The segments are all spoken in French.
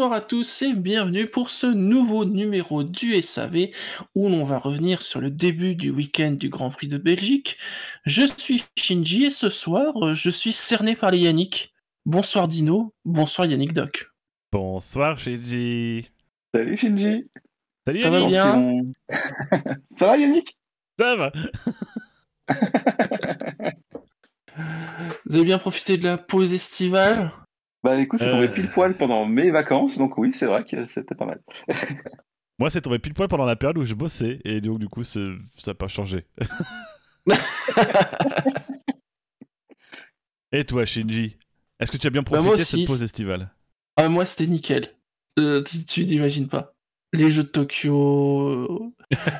Bonsoir à tous et bienvenue pour ce nouveau numéro du SAV où l'on va revenir sur le début du week-end du Grand Prix de Belgique. Je suis Shinji et ce soir je suis cerné par les Yannick. Bonsoir Dino, bonsoir Yannick Doc. Bonsoir Shinji. Salut Shinji. Salut Ça va Yannick. bien Ça va Yannick? Ça va Vous avez bien profité de la pause estivale? Bah écoute, c'est tombé Euh. pile poil pendant mes vacances, donc oui, c'est vrai que c'était pas mal. Moi, c'est tombé pile poil pendant la période où je bossais, et donc du coup, ça n'a pas changé. et toi, Shinji Est-ce que tu as bien Bah, profité de cette pause estivale? Ah moi c'était nickel. Euh, tu tu n'imagines pas. Les jeux de Tokyo, euh,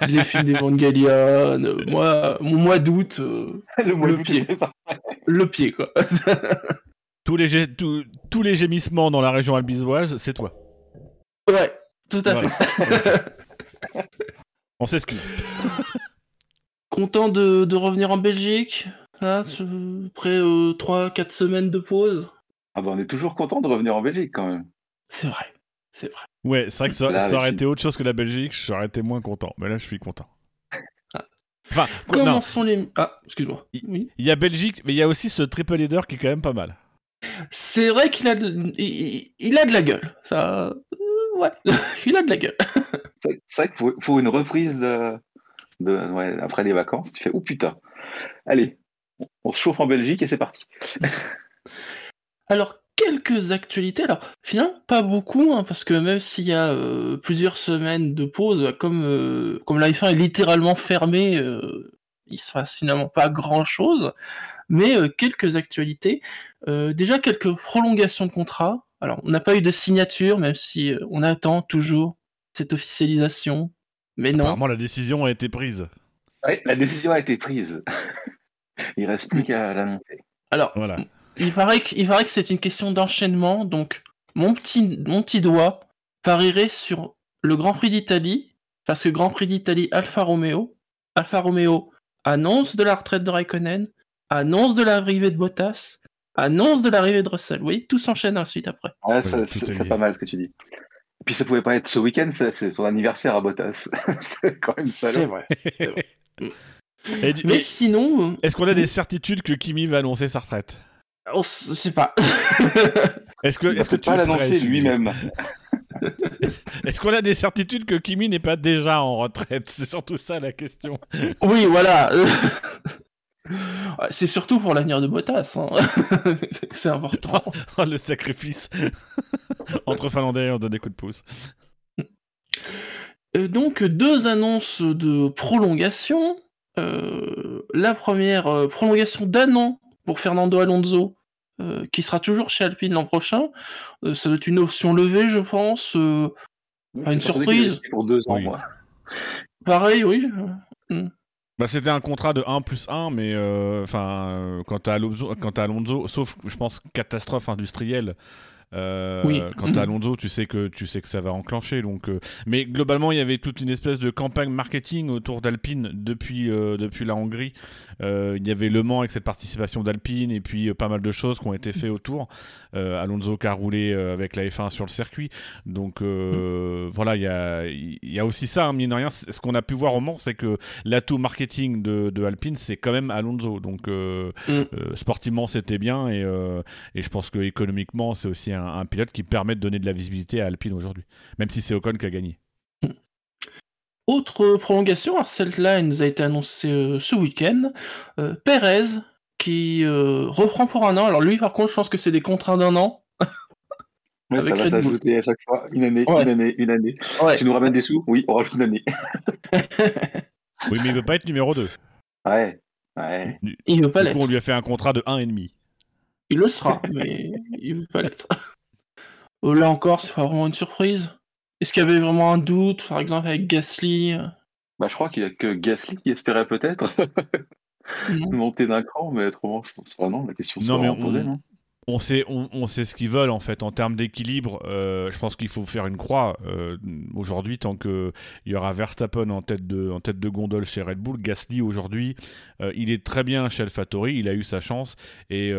les films d'Evangelion, euh, moi, mon mois d'août, euh, Le mois Le d'août, pied. le pied quoi. Tous les, gé- tous- tous les gémissements dans la région albisoise, c'est toi. ouais, tout à Voilà. fait. On s'excuse. Content de, de revenir en Belgique, là, ce- après 3-4 semaines de pause? Ah bah on est toujours content de revenir en Belgique quand même. C'est vrai, c'est vrai. Ouais, c'est vrai que ça, Là, ça avec aurait une- été autre chose que la Belgique, j'aurais été moins content. Mais là, je suis content. Ah. Enfin, quoi- non, Comment sont les... Ah, excuse-moi. Il- Oui. il y a Belgique, mais il y a aussi ce triple leader qui est quand même pas mal. C'est vrai qu'il a, de... il, il- il a de la gueule. Ça... euh, ouais, il a de la gueule. C'est vrai qu'il faut, faut une reprise de, de- ouais, après les vacances. Tu fais, oh putain. Allez, on, on se chauffe en Belgique et c'est parti. Alors, quelques actualités. Alors, finalement, pas beaucoup, hein, parce que même s'il y a euh, plusieurs semaines de pause, comme, euh, comme la F1 est littéralement fermée, euh, il se passe finalement pas grand-chose. Mais euh, quelques actualités. Euh, déjà, quelques prolongations de contrat. Alors, on n'a pas eu de signature, même si euh, on attend toujours cette officialisation. Mais non. Apparemment, la décision a été prise. Ouais, la décision a été prise. Il reste plus qu'à l'annoncer. Alors, Voilà. Il paraît que, il paraît que c'est une question d'enchaînement, donc mon petit, mon petit doigt parierait sur le Grand Prix d'Italie, parce que Grand Prix d'Italie Alfa Romeo, Alfa Romeo annonce de la retraite de Raikkonen, annonce de l'arrivée de Bottas, annonce de l'arrivée de Russell. Oui, tout s'enchaîne ensuite après. Ouais, ça- tout c'est est c'est pas mal ce que tu dis. Et puis ça pouvait pas être ce week-end, c'est c'est son anniversaire à Bottas. c'est quand même salaud. vrai. Et du- Mais sinon, euh, Est-ce qu'on a des certitudes que Kimi va annoncer sa retraite? On s- sait pas. Est-ce que, est-ce que tu pas l'annoncer lui-même. Est-ce qu'on a des certitudes que Kimi n'est pas déjà en retraite? C'est surtout ça la question. oui, voilà. C'est surtout pour l'avenir de Bottas. hein. c'est important. Oh, le sacrifice entre Finlandais, on donne des coups de pouce. Euh, donc deux annonces de prolongation. Euh, la première euh, prolongation d'un an pour Fernando Alonso, euh, qui sera toujours chez Alpine l'an prochain. Euh, ça doit être une option levée, je pense. Euh, Pas une surprise. Pour deux ans, Oui. moi. pareil, oui. Bah, c'était un contrat de 1 plus 1, mais euh, enfin, euh, quant, à Alonso, quant à Alonso, sauf, je pense, catastrophe industrielle. Euh, Oui. Quant à. Alonso, tu sais que tu sais que ça va enclencher. Donc, euh, mais globalement, il y avait toute une espèce de campagne marketing autour d'Alpine depuis euh, depuis la Hongrie. Euh, il y avait Le Mans avec cette participation d'Alpine et puis pas mal de choses qui ont été faites autour. Euh, Alonso qui a roulé euh, avec la F1 sur le circuit. Donc euh, voilà, il y a, il y a aussi ça, hein, mine de rien. Ce qu'on a pu voir au Mans, c'est que l'atout marketing de, de Alpine, c'est quand même Alonso. Donc Mm. sportivement, c'était bien et, et je pense que économiquement, c'est aussi un, un pilote qui permet de donner de la visibilité à Alpine aujourd'hui, même si c'est Ocon qui a gagné. Autre prolongation, alors celle-là, elle nous a été annoncée euh, ce week-end. Euh, Perez, qui euh, reprend pour un an. Alors lui, par contre, je pense que c'est des contrats d'un an. Ouais, Avec ça va s'ajouter à chaque fois. Une année, Ouais. une année, une année. Ouais. Tu nous ramènes des sous? Oui, on rajoute une année. Oui, mais il veut pas être numéro 2. Ouais. Ouais. Du, Il veut pas l'être. on lui a fait un contrat de 1,5. Il le sera, mais il veut pas l'être. Euh, Là encore, c'est pas vraiment une surprise. Est-ce qu'il y avait vraiment un doute, par exemple avec Gasly? Bah, je crois qu'il y a que Gasly qui espérait peut-être monter d'un cran, mais autrement, je pense. Non, la question Non, sera mais posée, on- non? on sait, on, sait ce qu'ils veulent en fait en termes d'équilibre. Euh, je pense qu'il faut faire une croix euh, aujourd'hui tant qu'il y aura Verstappen en tête de, en tête de gondole chez Red Bull. Gasly aujourd'hui, euh, il est très bien chez AlphaTauri, il a eu sa chance et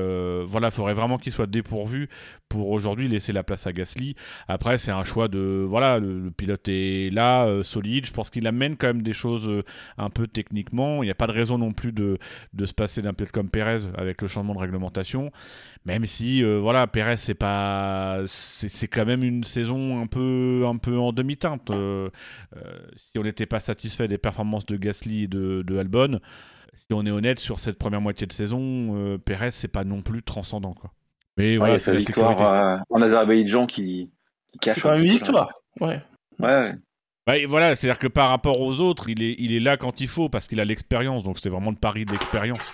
voilà, il faudrait vraiment qu'il soit dépourvu pour aujourd'hui laisser la place à Gasly. Après, c'est un choix de voilà, le, pilote est là, solide. Je pense qu'il amène quand même des choses un peu techniquement. Il n'y a pas de raison non plus de, de se passer d'un pilote comme Perez avec le changement de réglementation. Même si, euh, voilà, Perez, c'est pas, c'est quand même une saison un peu, un peu en demi-teinte. Euh, euh, si on n'était pas satisfait des performances de Gasly et de, de, Albon, si on est honnête sur cette première moitié de saison, Perez, c'est pas non plus transcendant, quoi. Mais voilà, c'est la victoire en Azerbaïdjan qui, qui cache. C'est quand même une victoire. Ouais. Ouais. Bah, voilà, c'est-à-dire que par rapport aux autres, il est, il est là quand il faut parce qu'il a l'expérience, donc c'est vraiment le pari de l'expérience.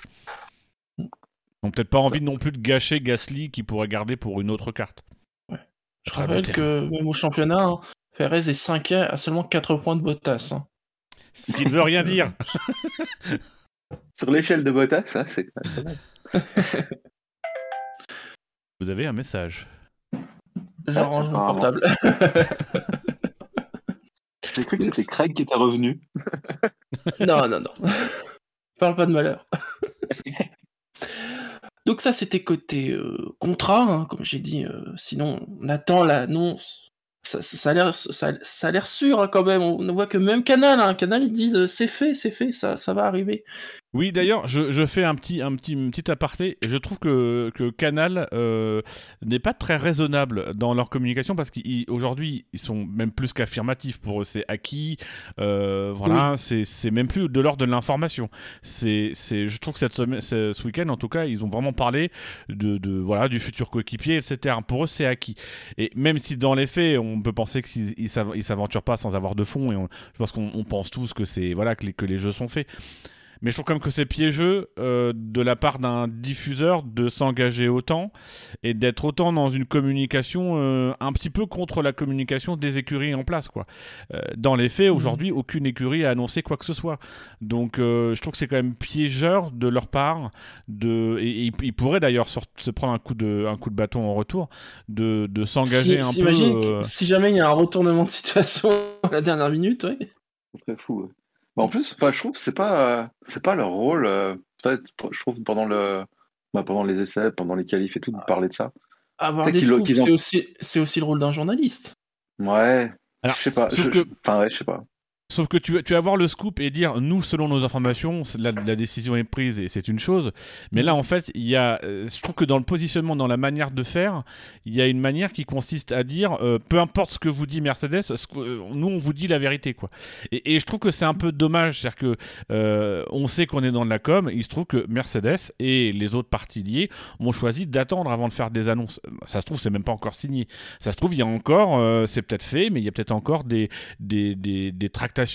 Donc peut-être pas envie non plus de gâcher Gasly qui pourrait garder pour une autre carte. Ouais. Je rappelle que même au championnat, hein, Ferrez est 5 à seulement 4 points de Bottas. Hein. Ce qui ne veut rien dire. Sur l'échelle de Bottas, hein, c'est pas mal. Vous avez un message. J'arrange mon portable. J'ai cru que c'était Craig qui était revenu. non, non, non. Parle pas de malheur. Donc ça, c'était côté euh, contrat, hein, comme j'ai dit. Euh, sinon, on attend l'annonce. Ça, ça, a l'air sûr hein, quand même. On voit que même Canal, hein, Canal, ils disent euh, c'est fait, c'est fait, ça, ça va arriver. Oui, d'ailleurs, je, fais un petit, un petit, petit aparté. Et je trouve que, que Canal euh, n'est pas très raisonnable dans leur communication parce qu'aujourd'hui, ils, sont même plus qu'affirmatifs. Pour eux, c'est acquis. Euh, voilà, c'est même plus de l'ordre de l'information. C'est, je trouve que cette semaine, ce, week-end, en tout cas, ils ont vraiment parlé de, de voilà, du futur coéquipier, etc. Pour eux, c'est acquis. Et même si dans les faits, on peut penser qu'ils ne s'aventurent pas sans avoir de fond, et je pense qu'on pense tous que, c'est, voilà, que que les jeux sont faits. Mais je trouve quand même que c'est piégeux euh, de la part d'un diffuseur de s'engager autant et d'être autant dans une communication euh, un petit peu contre la communication des écuries en place. Quoi. Euh, dans les faits, aujourd'hui, mhm. aucune écurie a annoncé quoi que ce soit. Donc je trouve que c'est quand même piégeur de leur part. De, et, ils pourraient d'ailleurs se prendre un coup, de, un coup de bâton en retour, de, de s'engager un peu. Si jamais il y a un retournement de situation à la dernière minute, oui. C'est fou. Bah, en plus, je trouve que c'est pas, c'est pas leur rôle. Euh, je trouve pendant le, bah, pendant les essais, pendant les qualifs et tout, de parler de ça. Avoir des scoops, c'est aussi, c'est aussi le rôle d'un journaliste. Ouais. je sais pas. Enfin, ouais, je sais pas. Sauf que tu, vas avoir le scoop et dire nous, selon nos informations, la, décision est prise et c'est une chose. Mais là, en fait, il y a, euh, je trouve que dans le positionnement, dans la manière de faire, il y a une manière qui consiste à dire euh, peu importe ce que vous dit Mercedes, euh, nous, on vous dit la vérité. quoi. Et, et je trouve que c'est un peu dommage. C'est-à-dire que on sait qu'on est dans de la com. Il se trouve que Mercedes et les autres parties liées ont choisi d'attendre avant de faire des annonces. Ça se trouve, c'est même pas encore signé. Ça se trouve, il y a encore, c'est peut-être fait, mais il y a peut-être encore des, des, des, des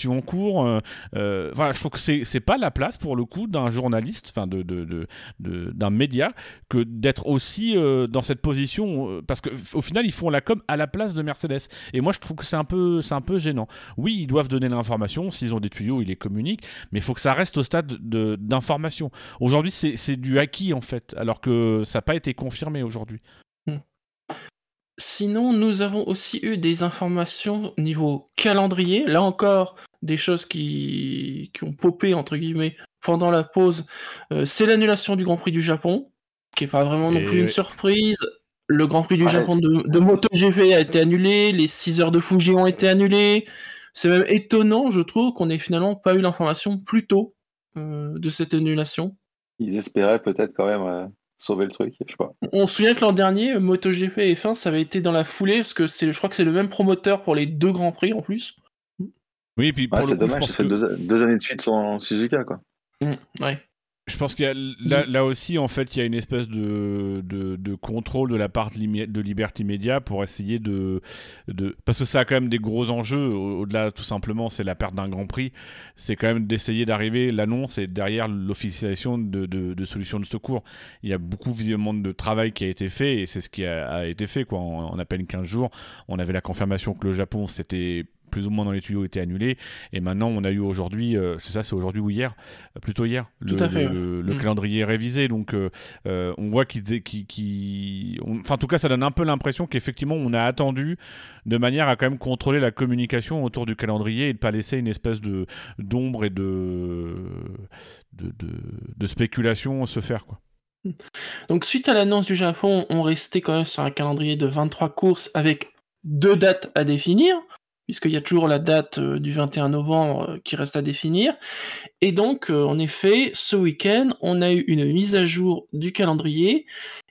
en cours. Euh, euh, je trouve que c'est, pas la place pour le coup d'un journaliste, enfin de, de, d'un média, que d'être aussi euh, dans cette position, parce qu'au final ils font la com à la place de Mercedes. Et moi je trouve que c'est un peu, c'est un peu gênant. Oui, ils doivent donner l'information, s'ils ont des tuyaux, ils les communiquent, mais il faut que ça reste au stade de, d'information. Aujourd'hui c'est du acquis en fait, alors que ça n'a pas été confirmé aujourd'hui. Sinon, nous avons aussi eu des informations niveau calendrier. Là encore, des choses qui, qui ont popé, entre guillemets, pendant la pause. Euh, c'est l'annulation du Grand Prix du Japon, qui n'est pas vraiment non plus une surprise. Le Grand Prix du Japon de, de MotoGP a été annulé, les 6 heures de Fuji ont été annulées. C'est même étonnant, je trouve, qu'on n'ait finalement pas eu l'information plus tôt euh, de cette annulation. Ils espéraient peut-être quand même euh, sauver le truc, je sais pas. On se souvient que l'an dernier, MotoGP et F1, ça avait été dans la foulée, parce que c'est, je crois que c'est le même promoteur pour les deux grands prix en plus. Oui, puis pour c'est dommage, ça fait deux, années de suite sans Suzuka, quoi. Mmh, ouais. Je pense qu'il y a là, là, aussi en fait il y a une espèce de, de, de contrôle de la part de, de, Liberty Media pour essayer de, de parce que ça a quand même des gros enjeux au-delà tout simplement c'est la perte d'un Grand Prix. C'est quand même d'essayer d'arriver l'annonce et derrière l'officialisation de, de, solutions de secours. Il y a beaucoup visiblement de travail qui a été fait et c'est ce qui a, a, été fait quoi. En, en à peine 15 jours on avait la confirmation que le Japon c'était plus ou moins dans les tuyaux étaient annulés. Et maintenant, on a eu aujourd'hui, c'est ça, c'est aujourd'hui ou hier, plutôt hier, le, le, mm. calendrier révisé. Donc, on voit qu'ils, qui enfin, en tout cas, ça donne un peu l'impression qu'effectivement, on a attendu de manière à quand même contrôler la communication autour du calendrier et de pas laisser une espèce de d'ombre et de de, de spéculation se faire, quoi. Donc suite à l'annonce du Japon, on restait quand même sur un calendrier de 23 courses avec deux dates à définir, puisqu'il y a toujours la date euh, du 21 novembre euh, qui reste à définir. Et donc, euh, en effet, ce week-end, on a eu une mise à jour du calendrier.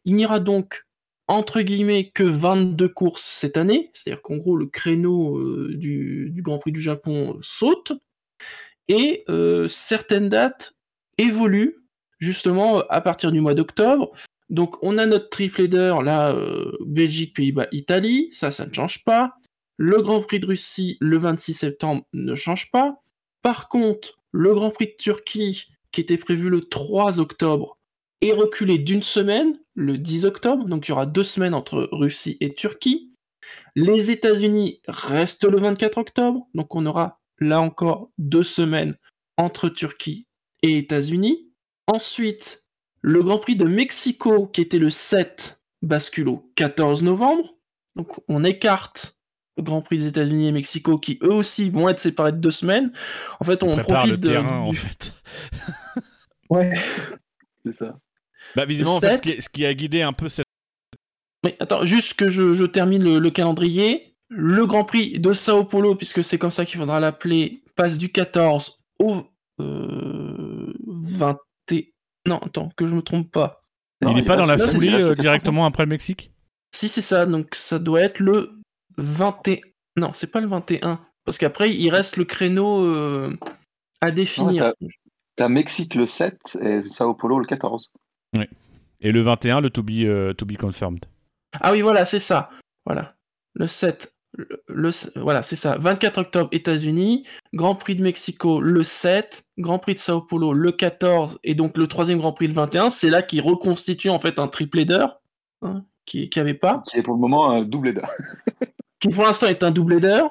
Il n'y aura donc, entre guillemets, que 22 courses cette année, c'est-à-dire qu'en gros, le créneau du, Grand Prix du Japon saute, et certaines dates évoluent justement à partir du mois d'octobre. Donc on a notre triple header là, Belgique, Pays-Bas, Italie, ça, ça ne change pas. Le Grand Prix de Russie le 26 septembre ne change pas. Par contre, le Grand Prix de Turquie, qui était prévu le 3 octobre, est reculé d'une semaine, le 10 octobre, donc il y aura deux semaines entre Russie et Turquie. Les États-Unis restent le 24 octobre, donc on aura là encore deux semaines entre Turquie et États-Unis. Ensuite, le Grand Prix de Mexico, qui était le 7, bascule au 14 novembre. Donc on écarte Grand Prix des États-Unis et Mexico, qui eux aussi vont être séparés de deux semaines. En fait, on, profite le de, terrain, en fait. ouais. C'est ça. Bah, visiblement, en fait, ce, qui, a guidé un peu cette. Mais attends, juste que je, termine le, calendrier. Le Grand Prix de Sao Paulo, puisque c'est comme ça qu'il faudra l'appeler, passe du 14 au euh, 20, non, attends, que je me trompe pas. il n'est pas dans la foulée euh, directement après le Mexique? Si, c'est ça, donc ça doit être le 21. Non, c'est pas le 21. Parce qu'après, il reste le créneau euh, à définir. T'as Mexique le 7 et Sao Paulo le 14. Oui. Et le 21, le to be, euh, to be confirmed. Ah oui, voilà, c'est ça. Voilà. Le 7 le, voilà, c'est ça. 24 octobre, États-Unis. Grand Prix de Mexico le 7. Grand Prix de Sao Paulo le 14. Et donc le troisième Grand Prix le 21. C'est là qu'il reconstitue en fait un triple header. Hein, qui n'avait pas. Qui est pour le moment un double header. qui pour l'instant est un double header.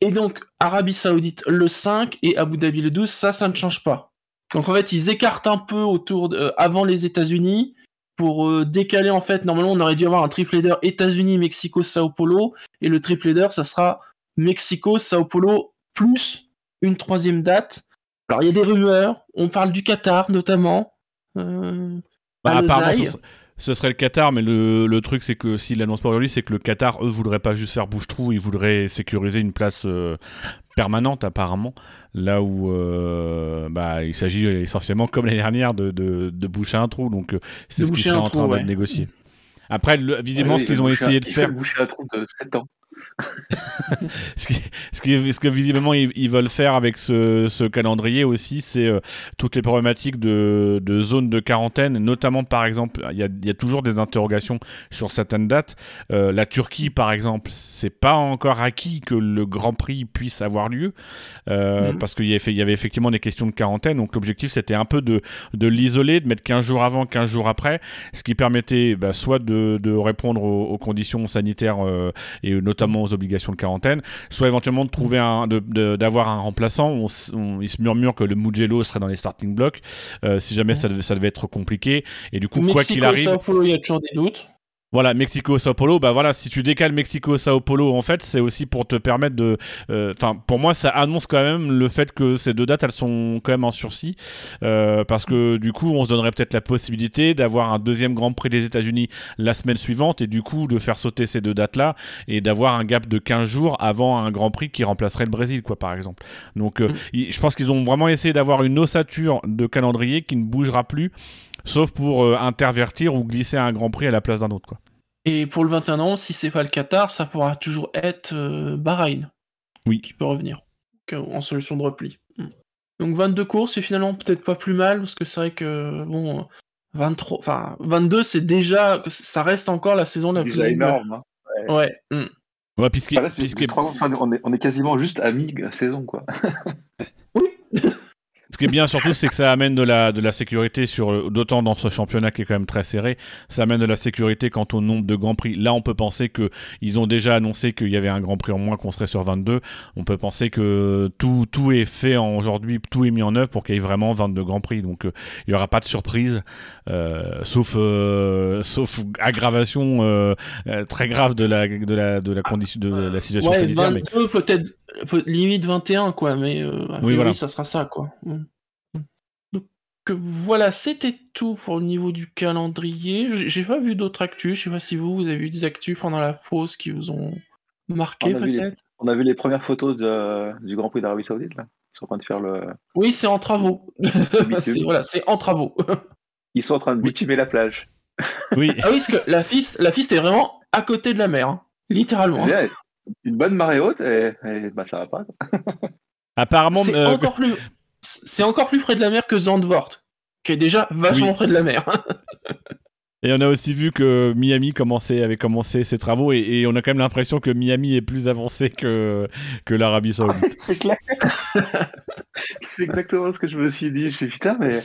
Et donc Arabie Saoudite le 5 et Abu Dhabi le 12. Ça, ça ne change pas. Donc en fait, ils écartent un peu autour de, euh, avant les États-Unis pour euh, décaler en fait. Normalement, on aurait dû avoir un triple header États-Unis, Mexico, Sao Paulo, et le triple header, ça sera Mexico, Sao Paulo plus une troisième date. Alors il y a des rumeurs, on parle du Qatar notamment. Euh, bah, apparemment, ce, serait le Qatar, mais le, truc c'est que s'il l'annonce pas aujourd'hui, c'est que le Qatar, eux, voudraient pas juste faire bouche-trou, ils voudraient sécuriser une place euh, permanente apparemment, là où euh, bah, il s'agit essentiellement comme l'année dernière de, de, boucher un trou, donc euh, c'est ce qu'ils sont en train de négocier. Après, visiblement, ce qu'ils ont essayé de faire. Boucher un trou de 7 ans. Ce, que visiblement ils, veulent faire avec ce, calendrier aussi, c'est euh, toutes les problématiques de, de zones de quarantaine, notamment par exemple, il y a, toujours des interrogations sur certaines dates. Euh, la Turquie, par exemple, c'est pas encore acquis que le Grand Prix puisse avoir lieu, euh, mhm. parce qu'il y, y, avait effectivement des questions de quarantaine. Donc l'objectif, c'était un peu de, de l'isoler, de mettre 15 jours avant, 15 jours après, ce qui permettait bah, soit de, de répondre aux, aux, conditions sanitaires et notamment aux obligations de quarantaine, soit éventuellement de trouver un, d'avoir un remplaçant. On, il se murmure que le Mugello serait dans les starting blocks euh, si jamais ça, ça, devait être compliqué. Et du coup, quoi qu'il arrive, il y a toujours des doutes. Voilà, Mexico, Sao Paulo, bah voilà, si tu décales Mexico, Sao Paulo, en fait, c'est aussi pour te permettre de. Euh, enfin, pour moi, ça annonce quand même le fait que ces deux dates, elles sont quand même en sursis. Euh, parce que du coup, on se donnerait peut-être la possibilité d'avoir un deuxième Grand Prix des États-Unis la semaine suivante et du coup, de faire sauter ces deux dates-là et d'avoir un gap de 15 jours avant un Grand Prix qui remplacerait le Brésil, quoi, par exemple. Donc, euh, mm. je pense qu'ils ont vraiment essayé d'avoir une ossature de calendrier qui ne bougera plus sauf pour euh, intervertir ou glisser un Grand Prix à la place d'un autre. Quoi. Et pour le 21 ans, si c'est pas le Qatar, ça pourra toujours être euh, Bahreïn. Oui. Qui peut revenir en solution de repli. Hmm. Donc 22 courses, c'est finalement peut-être pas plus mal, parce que c'est vrai que, bon, 23, enfin, 22, c'est déjà, ça reste encore la saison la déjà plus énorme. Hein. Ouais. Ouais, hmm. puisque, on, est, on est quasiment juste à mi-saison, quoi. Ce qui est bien surtout, c'est que ça amène de la, de la sécurité sur d'autant dans ce championnat qui est quand même très serré. Ça amène de la sécurité quant au nombre de grands prix. Là, on peut penser que ils ont déjà annoncé qu'il y avait un grand prix en moins, qu'on serait sur 22. On peut penser que tout, tout est fait aujourd'hui, tout est mis en œuvre pour qu'il y ait vraiment 22 grands prix. Donc, euh, il n'y aura pas de surprise, euh, sauf, euh, sauf aggravation très grave de la, de la, de la condition, de la situation ouais, sanitaire. 22, peut-être limite 21 quoi mais oui, voilà. ça sera ça quoi mm. Voilà c'était tout pour le niveau du calendrier. J'ai pas vu d'autres actus je sais pas si vous vous avez vu des actus pendant la pause qui vous ont marqué peut-être? on a vu les premières photos de, du Grand Prix d'Arabie Saoudite là. Ils sont en train de faire le oui c'est en travaux. Voilà c'est en travaux. Ils sont en train de bitumer la plage. Oui. Ah oui parce que la piste la piste est vraiment à côté de la mer hein, littéralement une bonne marée haute et, bah, ça va pas. Apparemment, c'est euh, encore plus c'est encore plus près de la mer que Zandvoort, qui est déjà vachement près de la mer. et on a aussi vu que Miami commençait, avait commencé ses travaux et, on a quand même l'impression que Miami est plus avancé que, que l'Arabie Saoudite. c'est clair. c'est exactement ce que je me suis dit. Je suis putain, mais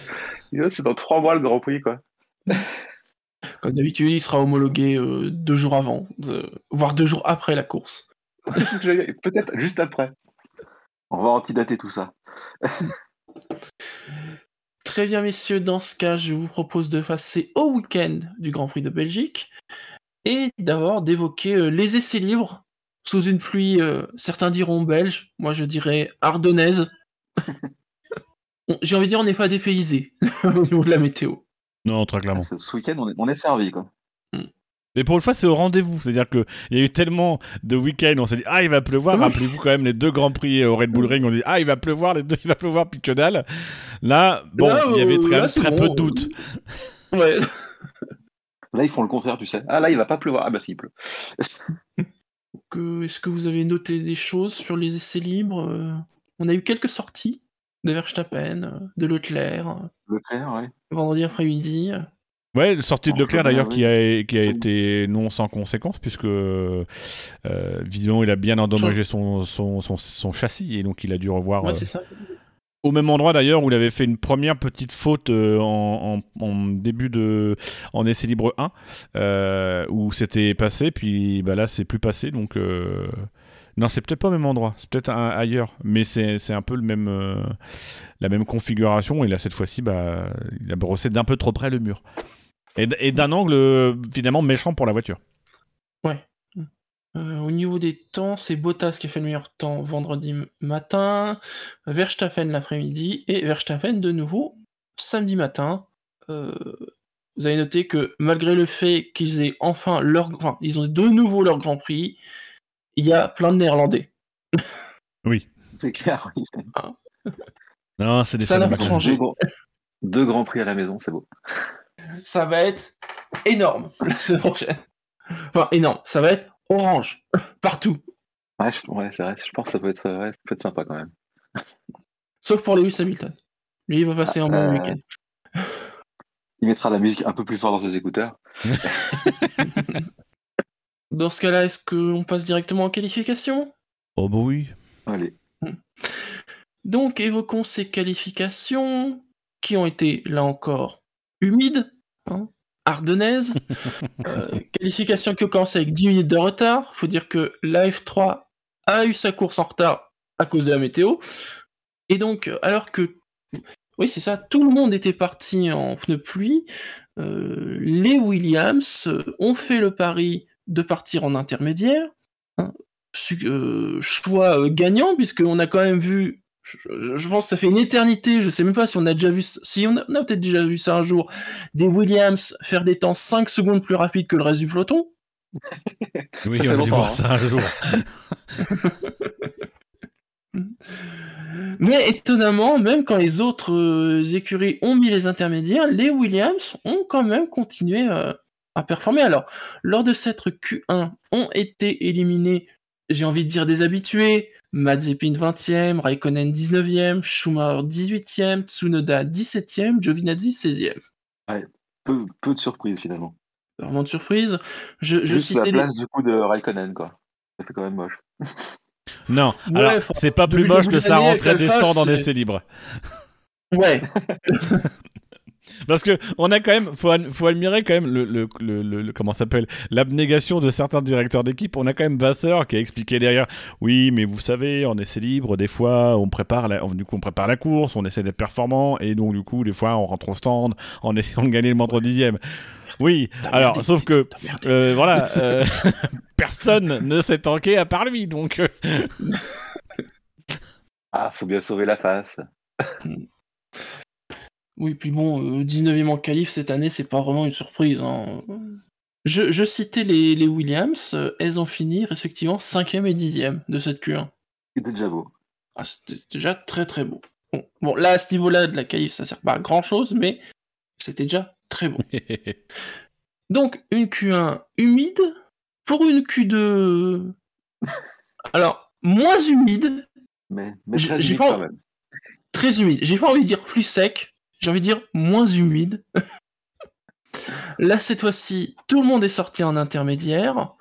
c'est dans trois mois le Grand Prix, quoi. Comme d'habitude, il sera homologué euh, deux jours avant, voire deux jours après la course. Peut-être juste après. On va antidater tout ça. Très bien, messieurs. Dans ce cas, je vous propose de passer au week-end du Grand Prix de Belgique et d'abord d'évoquer euh, les essais libres sous une pluie, euh, certains diront belge, moi je dirais ardennaise. J'ai envie de dire, on n'est pas dépaysé au niveau de la météo. Non, très clairement. Ce, week-end, on est, on est servi, quoi. Mais pour une fois, c'est au rendez-vous. C'est-à-dire qu'il y a eu tellement de week-ends, on s'est dit, ah, il va pleuvoir. Rappelez-vous quand même les deux grands prix au Red Bull Ring. On dit, ah, il va pleuvoir, les deux, il va pleuvoir, puis que dalle. Là, bon, il y avait très, très peu de doutes. Ouais. Là, ils font le contraire, tu sais. Ah, là, il va pas pleuvoir. Ah, bah, s'il pleut. Est-ce que vous avez noté des choses sur les essais libres euh, On a eu quelques sorties de Verstappen, euh, de Leclerc. Leclerc, ouais. Vendredi après-midi. Ouais, sortie de Leclerc d'ailleurs qui a, qui a été non sans conséquence puisque euh, visiblement il a bien endommagé son, son, son, châssis et donc il a dû revoir. Ouais, euh, c'est ça. Au même endroit d'ailleurs où il avait fait une première petite faute euh, en, en, début de en essai libre 1 où c'était passé puis bah là c'est plus passé donc non c'est peut-être pas au même endroit c'est peut-être ailleurs mais c'est un peu le même la même configuration et là cette fois-ci bah il a brossé d'un peu trop près le mur. Et, d'un angle finalement méchant pour la voiture. Ouais. Euh, au niveau des temps, c'est Bottas qui a fait le meilleur temps vendredi matin, Verstappen l'après-midi et Verstappen de nouveau samedi matin. Euh, vous avez noté que malgré le fait qu'ils aient enfin leur, enfin, ils ont de nouveau leur Grand Prix, il y a plein de Néerlandais. Oui. C'est clair. Ah. Non, c'est des Ça n'a pas changé. Deux Grands Prix à la maison, c'est beau ça va être énorme la semaine prochaine. Enfin, énorme, ça va être orange, partout. Ouais, c'est vrai, je pense que ça peut, être, ça peut être sympa quand même. Sauf pour Lewis Hamilton. Lui, il va passer un bon euh, week-end. Il mettra la musique un peu plus fort dans ses écouteurs. dans ce cas-là, est-ce qu'on passe directement en qualification? Oh bah oui. Allez. Donc, évoquons ces qualifications qui ont été, là encore, humide, hein, ardennaise. Euh, qualification qui commence avec 10 minutes de retard. Il faut dire que la F3 a eu sa course en retard à cause de la météo. Et donc, alors que, oui, c'est ça, tout le monde était parti en pneu pluie, euh, les Williams ont fait le pari de partir en intermédiaire. Hein. Euh, choix gagnant, puisqu'on a quand même vu je, pense que ça fait une éternité, je sais même pas si on a déjà vu, si on a, peut-être déjà vu ça un jour, des Williams faire des temps 5 secondes plus rapides que le reste du peloton. oui, on a dû voir hein. ça un jour. Mais étonnamment, même quand les autres euh, écuries ont mis les intermédiaires, les Williams ont quand même continué euh, à performer. Alors, lors de cette Q1, ont été éliminés j'ai envie de dire des habitués. Mazepin 20e, Raikkonen 19e, Schumacher 18e, Tsunoda 17e, Giovinazzi 16e. Ouais, peu, peu de surprises finalement. Vraiment de surprise. Je, Juste la place du coup de Raikkonen, quoi. Ça fait quand même moche. non, alors c'est pas plus moche que ça rentrait des stands en essai libre. Ouais. Parce que on a quand même, faut, faut admirer quand même le, le, le, le- le- comment s'appelle l'abnégation de certains directeurs d'équipe. On a quand même Vasseur qui a expliqué derrière. Oui, mais vous savez, en essai libre, des fois, on prépare, la, du coup, on prépare la course, on essaie d'être performant, et donc du coup, des fois, on rentre au stand en essayant de gagner le moindre dixième. Oui, alors, sauf que euh, voilà, euh, personne ne s'est tanké à part lui, donc. euh, Ah, faut bien sauver la face. Oui, puis bon, euh, 19e en qualif cette année, c'est pas vraiment une surprise. hein. Je, je citais les, les Williams, euh, elles ont fini respectivement 5e et 10e de cette Q1. C'était déjà beau. Ah, C'était déjà très très beau. Bon, bon, là, à ce niveau-là de la qualif, ça sert pas à grand chose, mais c'était déjà très beau. Donc, une Q1 humide pour une Q2. Alors, moins humide, Mais, mais J'ai- très pas- quand même. très humide. J'ai pas envie de dire plus sec, j'ai envie de dire moins humide. Là, cette fois-ci, tout le monde est sorti en intermédiaire.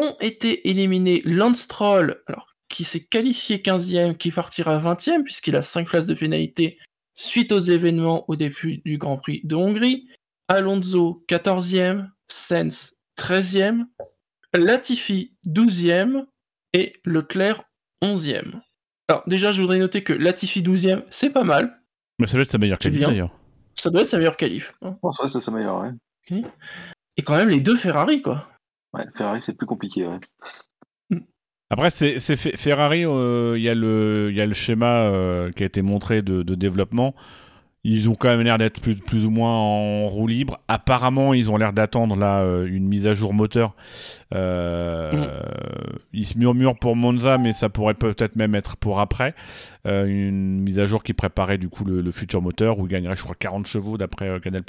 Ont été éliminés Lance Stroll, alors, qui s'est qualifié 15e, qui partira 20e, puisqu'il a 5 places de pénalité suite aux événements au début du Grand Prix de Hongrie. Alonso 14e, Sens 13e, Latifi 12e et Leclerc 11e. Alors déjà, je voudrais noter que Latifi 12e, c'est pas mal. Mais ça doit être sa meilleure qualif d'ailleurs. Ça doit être sa meilleure qualif. hein. Je pense que c'est ça meilleur, ouais. Et quand même les deux Ferrari, quoi. Ouais, Ferrari, c'est plus compliqué, ouais. Après, c'est c'est Fe- Ferrari, euh, il y, a le- il y a le schéma euh, qui a été montré de, de développement. Ils ont quand même l'air d'être plus, plus ou moins en roue libre. Apparemment, ils ont l'air d'attendre là euh, une mise à jour moteur. Euh, Ils se murmurent pour Monza, mais ça pourrait peut-être même être pour après. Euh, une mise à jour qui préparait du coup le, le futur moteur où il gagnerait, je crois, 40 chevaux d'après euh, Canal+.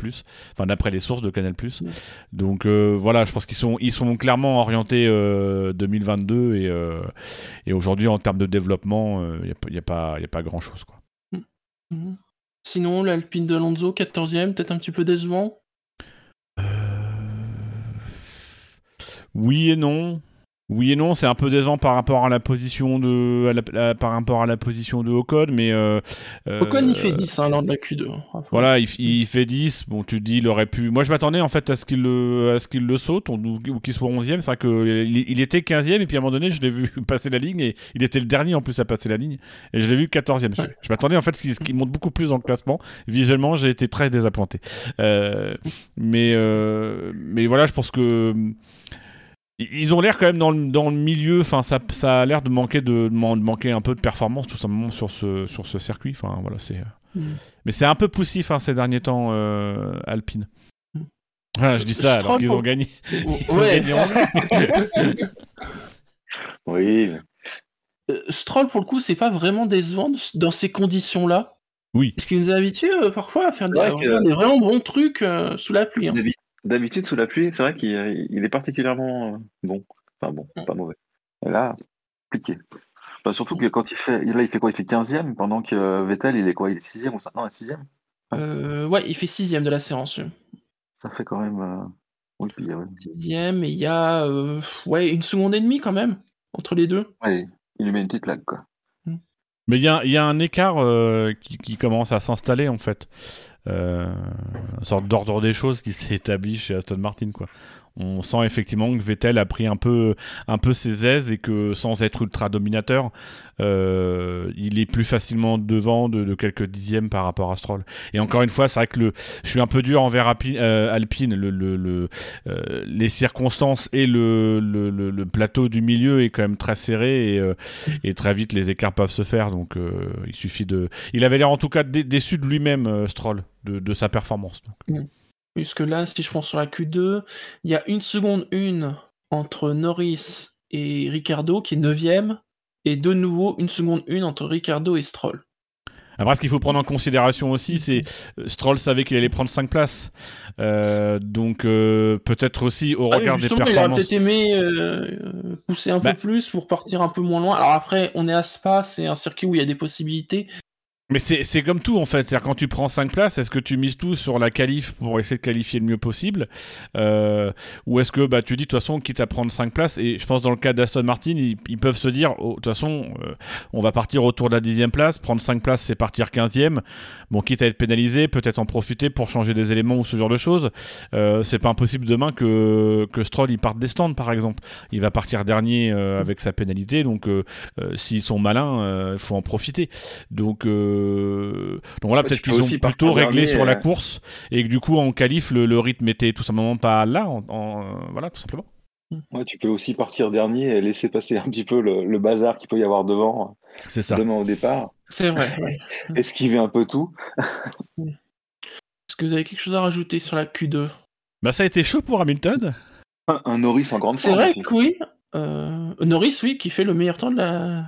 Enfin, d'après les sources de Canal+. Donc euh, voilà, je pense qu'ils sont, ils sont clairement orientés euh, 2022 et, et aujourd'hui en termes de développement, il n'y a, pas- y a pas grand-chose. quoi. Mhm. Sinon, l'Alpine de Alonso, 14e, peut-être un petit peu décevant. Oui et non. Oui et non, c'est un peu décevant par rapport à la position de, à la- à- par rapport à la position de Ocon, mais euh, euh, Ocon, il fait 10 hein, lors de la Q2. hein. Voilà, il, fait 10. Bon, tu te dis, il aurait pu. Moi, je m'attendais en fait à ce qu'il le, à ce qu'il le saute ou, ou qu'il soit 11e. C'est vrai qu'il il était 15e et puis à un moment donné, je l'ai vu passer la ligne et il était le dernier en plus à passer la ligne et je l'ai vu 14e. Je, Ouais. je m'attendais en fait à ce qu'il monte beaucoup plus dans le classement. Visuellement, j'ai été très désappointé. Euh, mais, euh, mais voilà, je pense que. Ils ont l'air quand même dans le, dans le milieu, enfin ça, ça a l'air de manquer de, de man- de manquer un peu de performance tout simplement sur ce, sur ce circuit. Enfin voilà, c'est. euh, Mm. mais c'est un peu poussif hein, ces derniers temps, euh, Alpine. Mm. Ah, je dis ça alors Stroll qu'ils ont gagné. Ils ont Ouais. gagné en- Oui, Euh, Stroll, pour le coup, c'est pas vraiment décevant dans ces conditions-là. Oui. Parce qu'il nous a habitués euh, parfois à faire des, vrai à que- faire des vraiment bons trucs euh, sous la pluie. hein. D'habi- D'habitude, sous la pluie, c'est vrai qu'il il est particulièrement euh, bon. Enfin bon, Mm. pas mauvais. Et là, compliqué. Bah, surtout que quand il fait. Là, il fait quoi? Il fait 15e, pendant que euh, Vettel, il est quoi? Il est 6e ou 5 Non, il est 6e. Euh, ouais, il fait sixième de la séance. Ça fait quand même. euh, Oui, puis, ouais. Sixième, et il y a euh, ouais, une seconde et demie quand même entre les deux. Ouais, il lui met une petite claque, quoi. Mais il y a, il y a un écart euh, qui, qui commence à s'installer en fait. Euh, une sorte d'ordre des choses qui s'est établi chez Aston Martin. Quoi. On sent effectivement que Vettel a pris un peu, un peu ses aises et que sans être ultra dominateur, euh, il est plus facilement devant de, quelques dixièmes par rapport à Stroll. Et encore une fois, c'est vrai que je suis un peu dur envers euh, Alpine. Euh, les circonstances et le, plateau du milieu est quand même très serré et, très vite les écarts peuvent se faire. Donc il suffit de. Il avait l'air en tout cas dé- déçu de lui-même, Stroll, de, sa performance. Puisque là, si je pense sur la Q2, il y a une seconde une entre Norris et Ricardo qui est neuvième, et de nouveau une seconde une entre Ricardo et Stroll. Après, ce qu'il faut prendre en considération aussi, c'est euh, Stroll savait qu'il allait prendre 5 places. Euh, donc euh, peut-être aussi au Ah, regard des justement, il aurait performances. peut-être aimé euh, pousser un Bah. peu plus pour partir un peu moins loin. Alors après, on est à Spa, c'est un circuit où il y a des possibilités. Mais c'est comme tout en fait. C'est-à-dire quand tu prends 5 places, est-ce que tu mises tout sur la qualif pour essayer de qualifier le mieux possible euh, Ou est-ce que bah, tu dis de toute façon, quitte à prendre 5 places, et je pense dans le cas d'Aston Martin, ils, peuvent se dire oh, de toute façon, euh, on va partir autour de la 10 place, prendre 5 places c'est partir 15e. Bon, quitte à être pénalisé, peut-être en profiter pour changer des éléments ou ce genre de choses. Euh, c'est pas impossible demain que, que Stroll il parte des stands par exemple. Il va partir dernier avec sa pénalité, donc s'ils sont malins, il faut en profiter. Donc. Euh, donc voilà, peut-être qu'ils ont plutôt réglé sur la euh. course et que du coup en qualif le, rythme était tout simplement pas là, en, euh, voilà, tout simplement. Ouais, tu peux aussi partir dernier et laisser passer un petit peu le, bazar qu'il peut y avoir devant. C'est ça. Demain au départ. C'est vrai. Esquiver un peu tout. Est-ce que vous avez quelque chose à rajouter sur la Q2 Bah ça a été chaud pour Hamilton. Un, Norris en grande C'est vrai que oui. Norris, oui, qui fait le meilleur temps de la...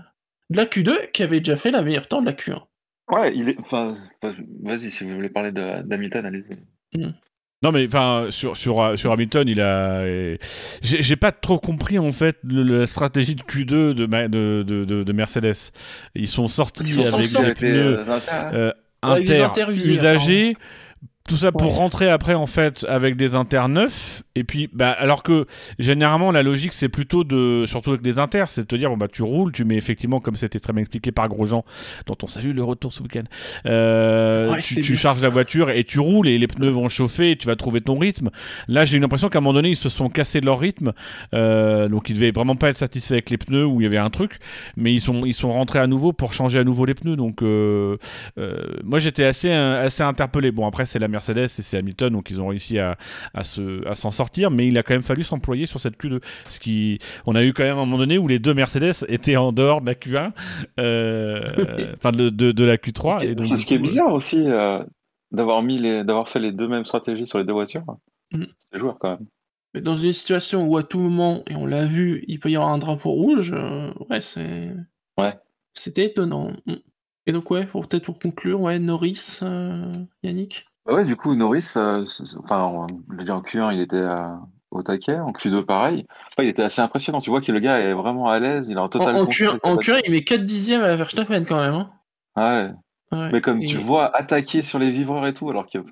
de la Q2, qui avait déjà fait le meilleur temps de la Q1. Ouais, il est. Enfin, vas-y, si vous voulez parler d'Hamilton, allez-y. Mm. Non mais enfin sur sur euh, sur Hamilton il a j'ai pas trop compris en fait la stratégie de Q2 de de, de, de, Mercedes ils sont sortis avec des pneus euh, inter, usagés tout ça pour rentrer après en fait avec des inters neufs. Et puis bah alors que généralement la logique c'est plutôt de surtout avec des inters c'est de te dire bon bah tu roules tu mets effectivement comme c'était très bien expliqué par Grosjean dont on salue le retour ce week-end. Euh, tu, charges la voiture et tu roules et les pneus vont chauffer et tu vas trouver ton rythme. Là j'ai eu l'impression qu'à un moment donné ils se sont cassés de leur rythme. Euh, donc ils devaient vraiment pas être satisfaits avec les pneus où il y avait un truc mais ils sont ils sont rentrés à nouveau pour changer à nouveau les pneus. Donc euh, moi j'étais assez assez interpellé. Bon après c'est la Mercedes et c'est Hamilton, donc ils ont réussi à, à s'en sortir, mais il a quand même fallu s'employer sur cette Q2. Ce qui, on a eu quand même un moment donné où les deux Mercedes étaient en dehors de la Q1, euh, enfin de, de, la Q3. C'est ce, qui est bizarre aussi euh, d'avoir mis les, d'avoir fait les deux mêmes stratégies sur les deux voitures. Mm. C'est joueur quand même. Mais dans une situation où à tout moment, et on l'a vu, il peut y avoir un drapeau rouge, euh, ouais, c'est. Ouais. C'était étonnant. Mm. Et donc, ouais, peut-être pour conclure, ouais, Norris, Yannick? Bah ouais, du coup, Norris, euh, enfin, en Q1, il était euh, au taquet, en Q2, pareil. il était assez impressionnant. Tu vois que le gars est vraiment à l'aise, il a un total En, Q1, il met 4 dixièmes à Verstappen quand même. Hein. Ouais. Mais comme tu vois attaquer sur les vivreurs et tout, alors qu'il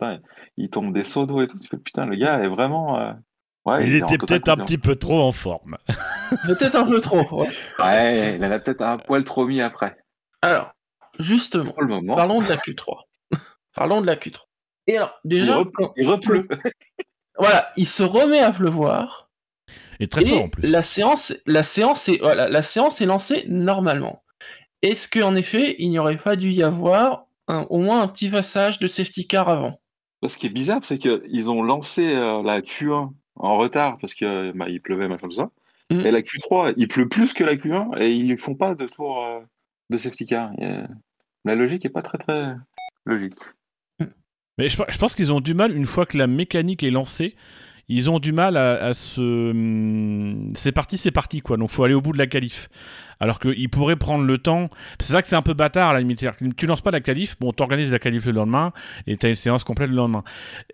il tombe des seaux d'eau et tout, tu fais putain, le gars est vraiment. Euh, ouais, il, était peut-être un petit peu trop en forme. peut-être un peu trop. Ouais, ouais il en a peut-être un poil trop mis après. Alors, justement, parlons de la Q3. parlons de la Q3. Et alors, déjà. Il, repleut. voilà, il se remet à pleuvoir. Et très fort en plus. La séance, la, séance est, voilà, la séance est lancée normalement. Est-ce qu'en effet, il n'y aurait pas dû y avoir au moins un petit passage de safety car avant? Ce qui est bizarre, c'est qu'ils ont lancé euh, la Q1 en retard parce qu'il bah, pleuvait, machin, tout ça. Mm. Et la Q3, il pleut plus que la Q1 et ils ne font pas de tour euh, de safety car. La logique n'est pas très très logique. Mais je, pense qu'ils ont du mal, une fois que la mécanique est lancée, ils ont du mal à, à se. Hum, c'est parti, c'est parti, quoi. Donc faut aller au bout de la qualif. Alors qu'il pourrait prendre le temps. C'est ça que c'est un peu bâtard à la limite. Tu lances pas la qualif, bon, t'organises la qualif le lendemain et t'as une séance complète le lendemain.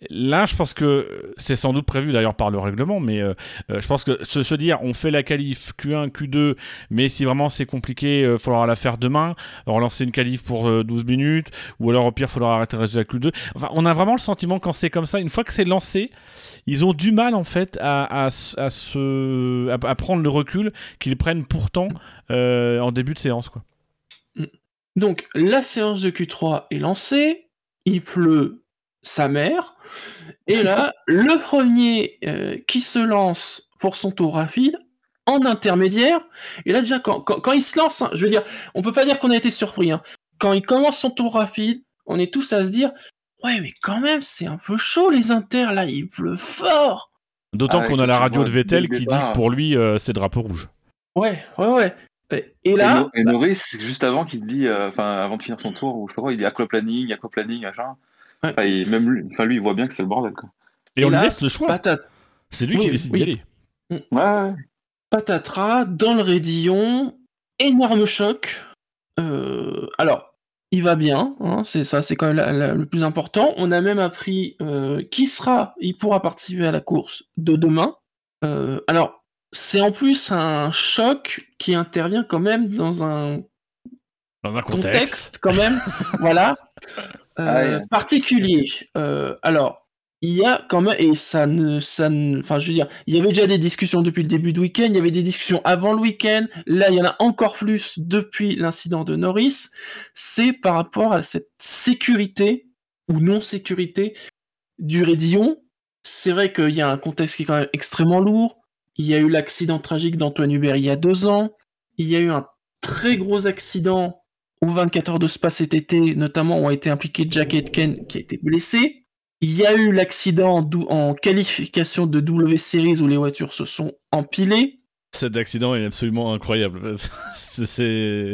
Là, je pense que c'est sans doute prévu d'ailleurs par le règlement, mais euh, euh, je pense que se, dire on fait la qualif Q1, Q2, mais si vraiment c'est compliqué, il euh, faudra la faire demain, relancer une qualif pour 12 minutes, ou alors au pire, il faudra arrêter la Q2. Enfin, on a vraiment le sentiment quand c'est comme ça, une fois que c'est lancé, ils ont du mal en fait à, à, se, à, prendre le recul qu'ils prennent pourtant euh, en début de séance. Quoi. Mm. Donc la séance de Q3 est lancée, il pleut sa mère, et là, le premier euh, qui se lance pour son tour rapide, en intermédiaire, et là déjà quand, quand, il se lance, hein, je veux dire, on peut pas dire qu'on a été surpris, hein. quand il commence son tour rapide, on est tous à se dire Ouais, mais quand même, c'est un peu chaud les inters là, il pleut fort. D'autant ah, qu'on a la radio de Vettel qui dit que pour lui, euh, c'est drapeau rouge. Ouais, ouais, ouais. Et là. Et, Norris, juste avant qu'il dit, euh, enfin, avant de finir son tour, ou je pas, il dit aquaplaning, aquaplaning, machin. Ouais. même lui, enfin, lui, il voit bien que c'est le bordel, quoi. Et, on lui laisse le choix. C'est lui qui décide d'y aller. Mm. Ouais. Patatras, dans le raidillon, énorme choc. Euh, alors, il va bien, hein, c'est ça, c'est quand même le plus important. On a même appris euh, qui sera, il pourra participer à la course de demain. Euh, alors, c'est en plus un choc qui intervient quand même dans un dans un contexte, quand même, voilà, ah particulier. alors, il y a quand même, et ça ne, ça enfin, je veux dire, il y avait déjà des discussions depuis le début du week-end, il y avait des discussions avant le week-end, là, il y en a encore plus depuis l'incident de Norris, c'est par rapport à cette sécurité ou non-sécurité du Rédillon. C'est vrai qu'il y a un contexte qui est quand même extrêmement lourd. Il y a eu l'accident tragique d'Antoine Hubert il y a deux ans. Il y a eu un très gros accident au 24 heures de Spa cet été, notamment où a été impliqué Jack Etken qui a été blessé. Il y a eu l'accident en qualification de W Series où les voitures se sont empilées. Cet accident est absolument incroyable. C'est.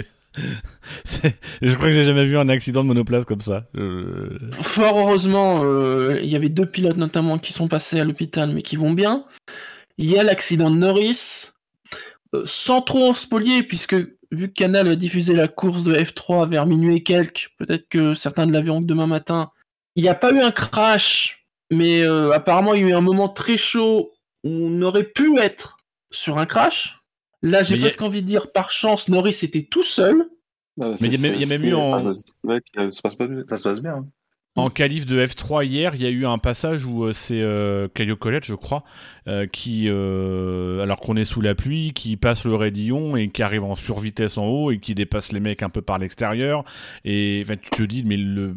Je crois que j'ai jamais vu un accident de monoplace comme ça. Fort heureusement, euh, il y avait deux pilotes notamment qui sont passés à l'hôpital mais qui vont bien. Il y a l'accident de Norris, euh, sans trop spolier, puisque vu que Canal a diffusé la course de F3 vers minuit et quelques, peut-être que certains de la verront demain matin, il n'y a pas eu un crash, mais euh, apparemment il y a eu un moment très chaud où on aurait pu être sur un crash. Là, j'ai presque envie de dire, par chance, Norris était tout seul. mais il y, a même eu en. ça, se passe bien. Hein. En qualif de F3 hier, il y a eu un passage où euh, c'est euh, Caillot Colette, je crois, euh, qui, alors qu'on est sous la pluie, qui passe le raidillon et qui arrive en survitesse en haut et qui dépasse les mecs un peu par l'extérieur. Et tu te dis, mais le,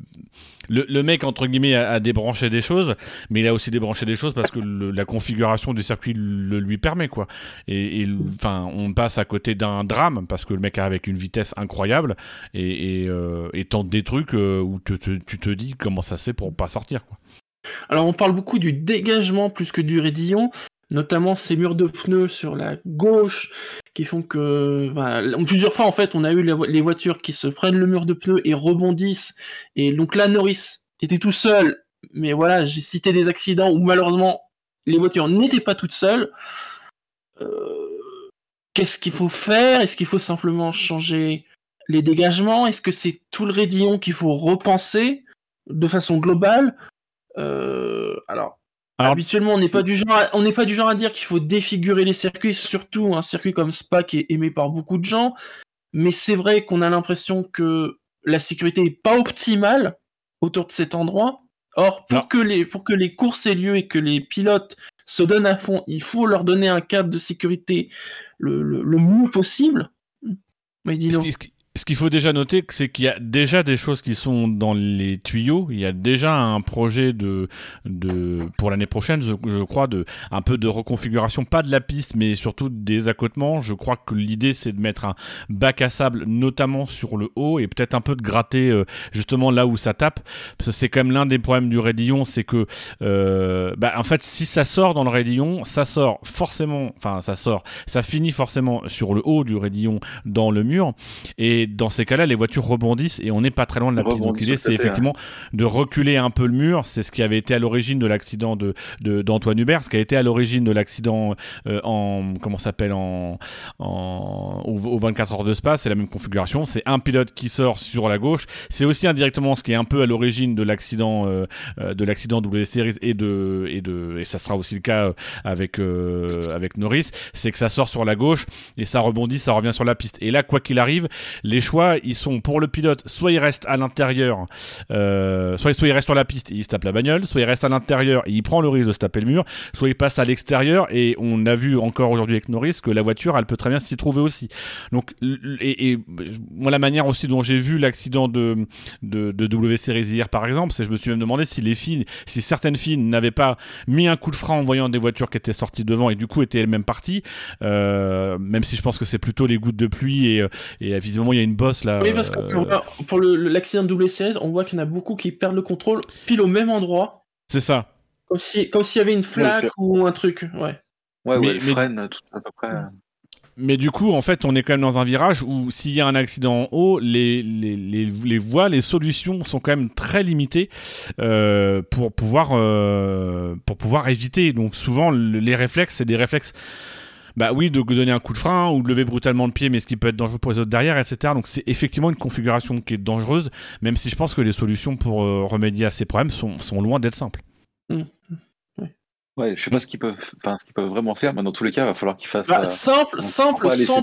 le, mec, entre guillemets, a, débranché des choses, mais il a aussi débranché des choses parce que la configuration du circuit le lui permet, quoi. Et, enfin, on passe à côté d'un drame parce que le mec arrive avec une vitesse incroyable et, tente des trucs où tu te dis comment ça se fait pour pas sortir, quoi. Alors on parle beaucoup du dégagement plus que du raidillon, notamment ces murs de pneus sur la gauche qui font que plusieurs fois en fait on a eu les voitures qui se prennent le mur de pneus et rebondissent. Et donc là Norris était tout seul. Mais voilà j'ai cité des accidents où malheureusement les voitures n'étaient pas toutes seules. Euh, qu'est-ce qu'il faut faire? Est-ce qu'il faut simplement changer les dégagements? Est-ce que c'est tout le raidillon qu'il faut repenser de façon globale? Euh, alors Habituellement, on n'est pas du genre, à, on n'est pas du genre à dire qu'il faut défigurer les circuits, surtout un circuit comme Spa qui est aimé par beaucoup de gens. Mais c'est vrai qu'on a l'impression que la sécurité est pas optimale autour de cet endroit. Or, pour que les pour que les courses aient lieu et que les pilotes se donnent à fond, il faut leur donner un cadre de sécurité le, mieux possible. Mais dis ce qu'il faut déjà noter, c'est qu'il y a déjà des choses qui sont dans les tuyaux. Il y a déjà un projet de, de pour l'année prochaine, je, crois, de un peu de reconfiguration, pas de la piste, mais surtout des accotements. Je crois que l'idée, c'est de mettre un bac à sable, notamment sur le haut, et peut-être un peu de gratter euh, justement là où ça tape. C'est quand même l'un des problèmes du raidillon, c'est que, euh, bah, en fait, si ça sort dans le raidillon, ça sort forcément, enfin, ça sort, ça finit forcément sur le haut du raidillon dans le mur, et dans ces cas-là, les voitures rebondissent et on n'est pas très loin de la piste. Donc l'idée, c'est effectivement de reculer un peu le mur. C'est ce qui avait été à l'origine de l'accident de, d'Antoine Hubert, ce qui a été à l'origine de l'accident euh, en comment s'appelle en, en au, 24 heures de Spa. C'est la même configuration. C'est un pilote qui sort sur la gauche. C'est aussi indirectement ce qui est un peu à l'origine de l'accident euh, euh, de l'accident W Series et de et de et ça sera aussi le cas avec avec Norris. C'est que ça sort sur la gauche et ça rebondit, ça revient sur la piste. Et là, quoi qu'il arrive, les choix, ils sont pour le pilote, soit il reste à l'intérieur, euh, soit, il reste sur la piste et il se tape la bagnole, soit il reste à l'intérieur et il prend le risque de se taper le mur, soit il passe à l'extérieur et on a vu encore aujourd'hui avec Norris que la voiture, elle peut très bien s'y trouver aussi. Donc, et, moi, la manière aussi dont j'ai vu l'accident de, de, de W Series hier, par exemple, c'est je me suis même demandé si les filles, si certaines filles n'avaient pas mis un coup de frein en voyant des voitures qui étaient sorties devant et du coup étaient elles-mêmes parties, euh, même si je pense que c'est plutôt les gouttes de pluie et, et visiblement il y a une bosse là. Oui, parce que euh, pour l'accident de WCS, on voit qu'il y en a beaucoup qui perdent le contrôle pile au même endroit. C'est ça. Comme s'il y avait une flaque ou un truc. Ouais. Ouais, mais, freine tout à peu près. Mais du coup, en fait, on est quand même dans un virage où s'il y a un accident en haut, les, les, les, les, voies, les solutions sont quand même très limitées euh, pour, pouvoir, euh, pour pouvoir éviter. Donc souvent, les réflexes, c'est des réflexes bah oui, de donner un coup de frein ou de lever brutalement le pied, mais ce qui peut être dangereux pour les autres derrière, etc. Donc c'est effectivement une configuration qui est dangereuse, même si je pense que les solutions pour euh, remédier à ces problèmes sont, sont loin d'être simples. Mmh. Ouais, je sais pas ce qu'ils peuvent, enfin, ce qu'ils peuvent vraiment faire, mais dans tous les cas, il va falloir qu'ils fassent. Bah, simple, simple, sans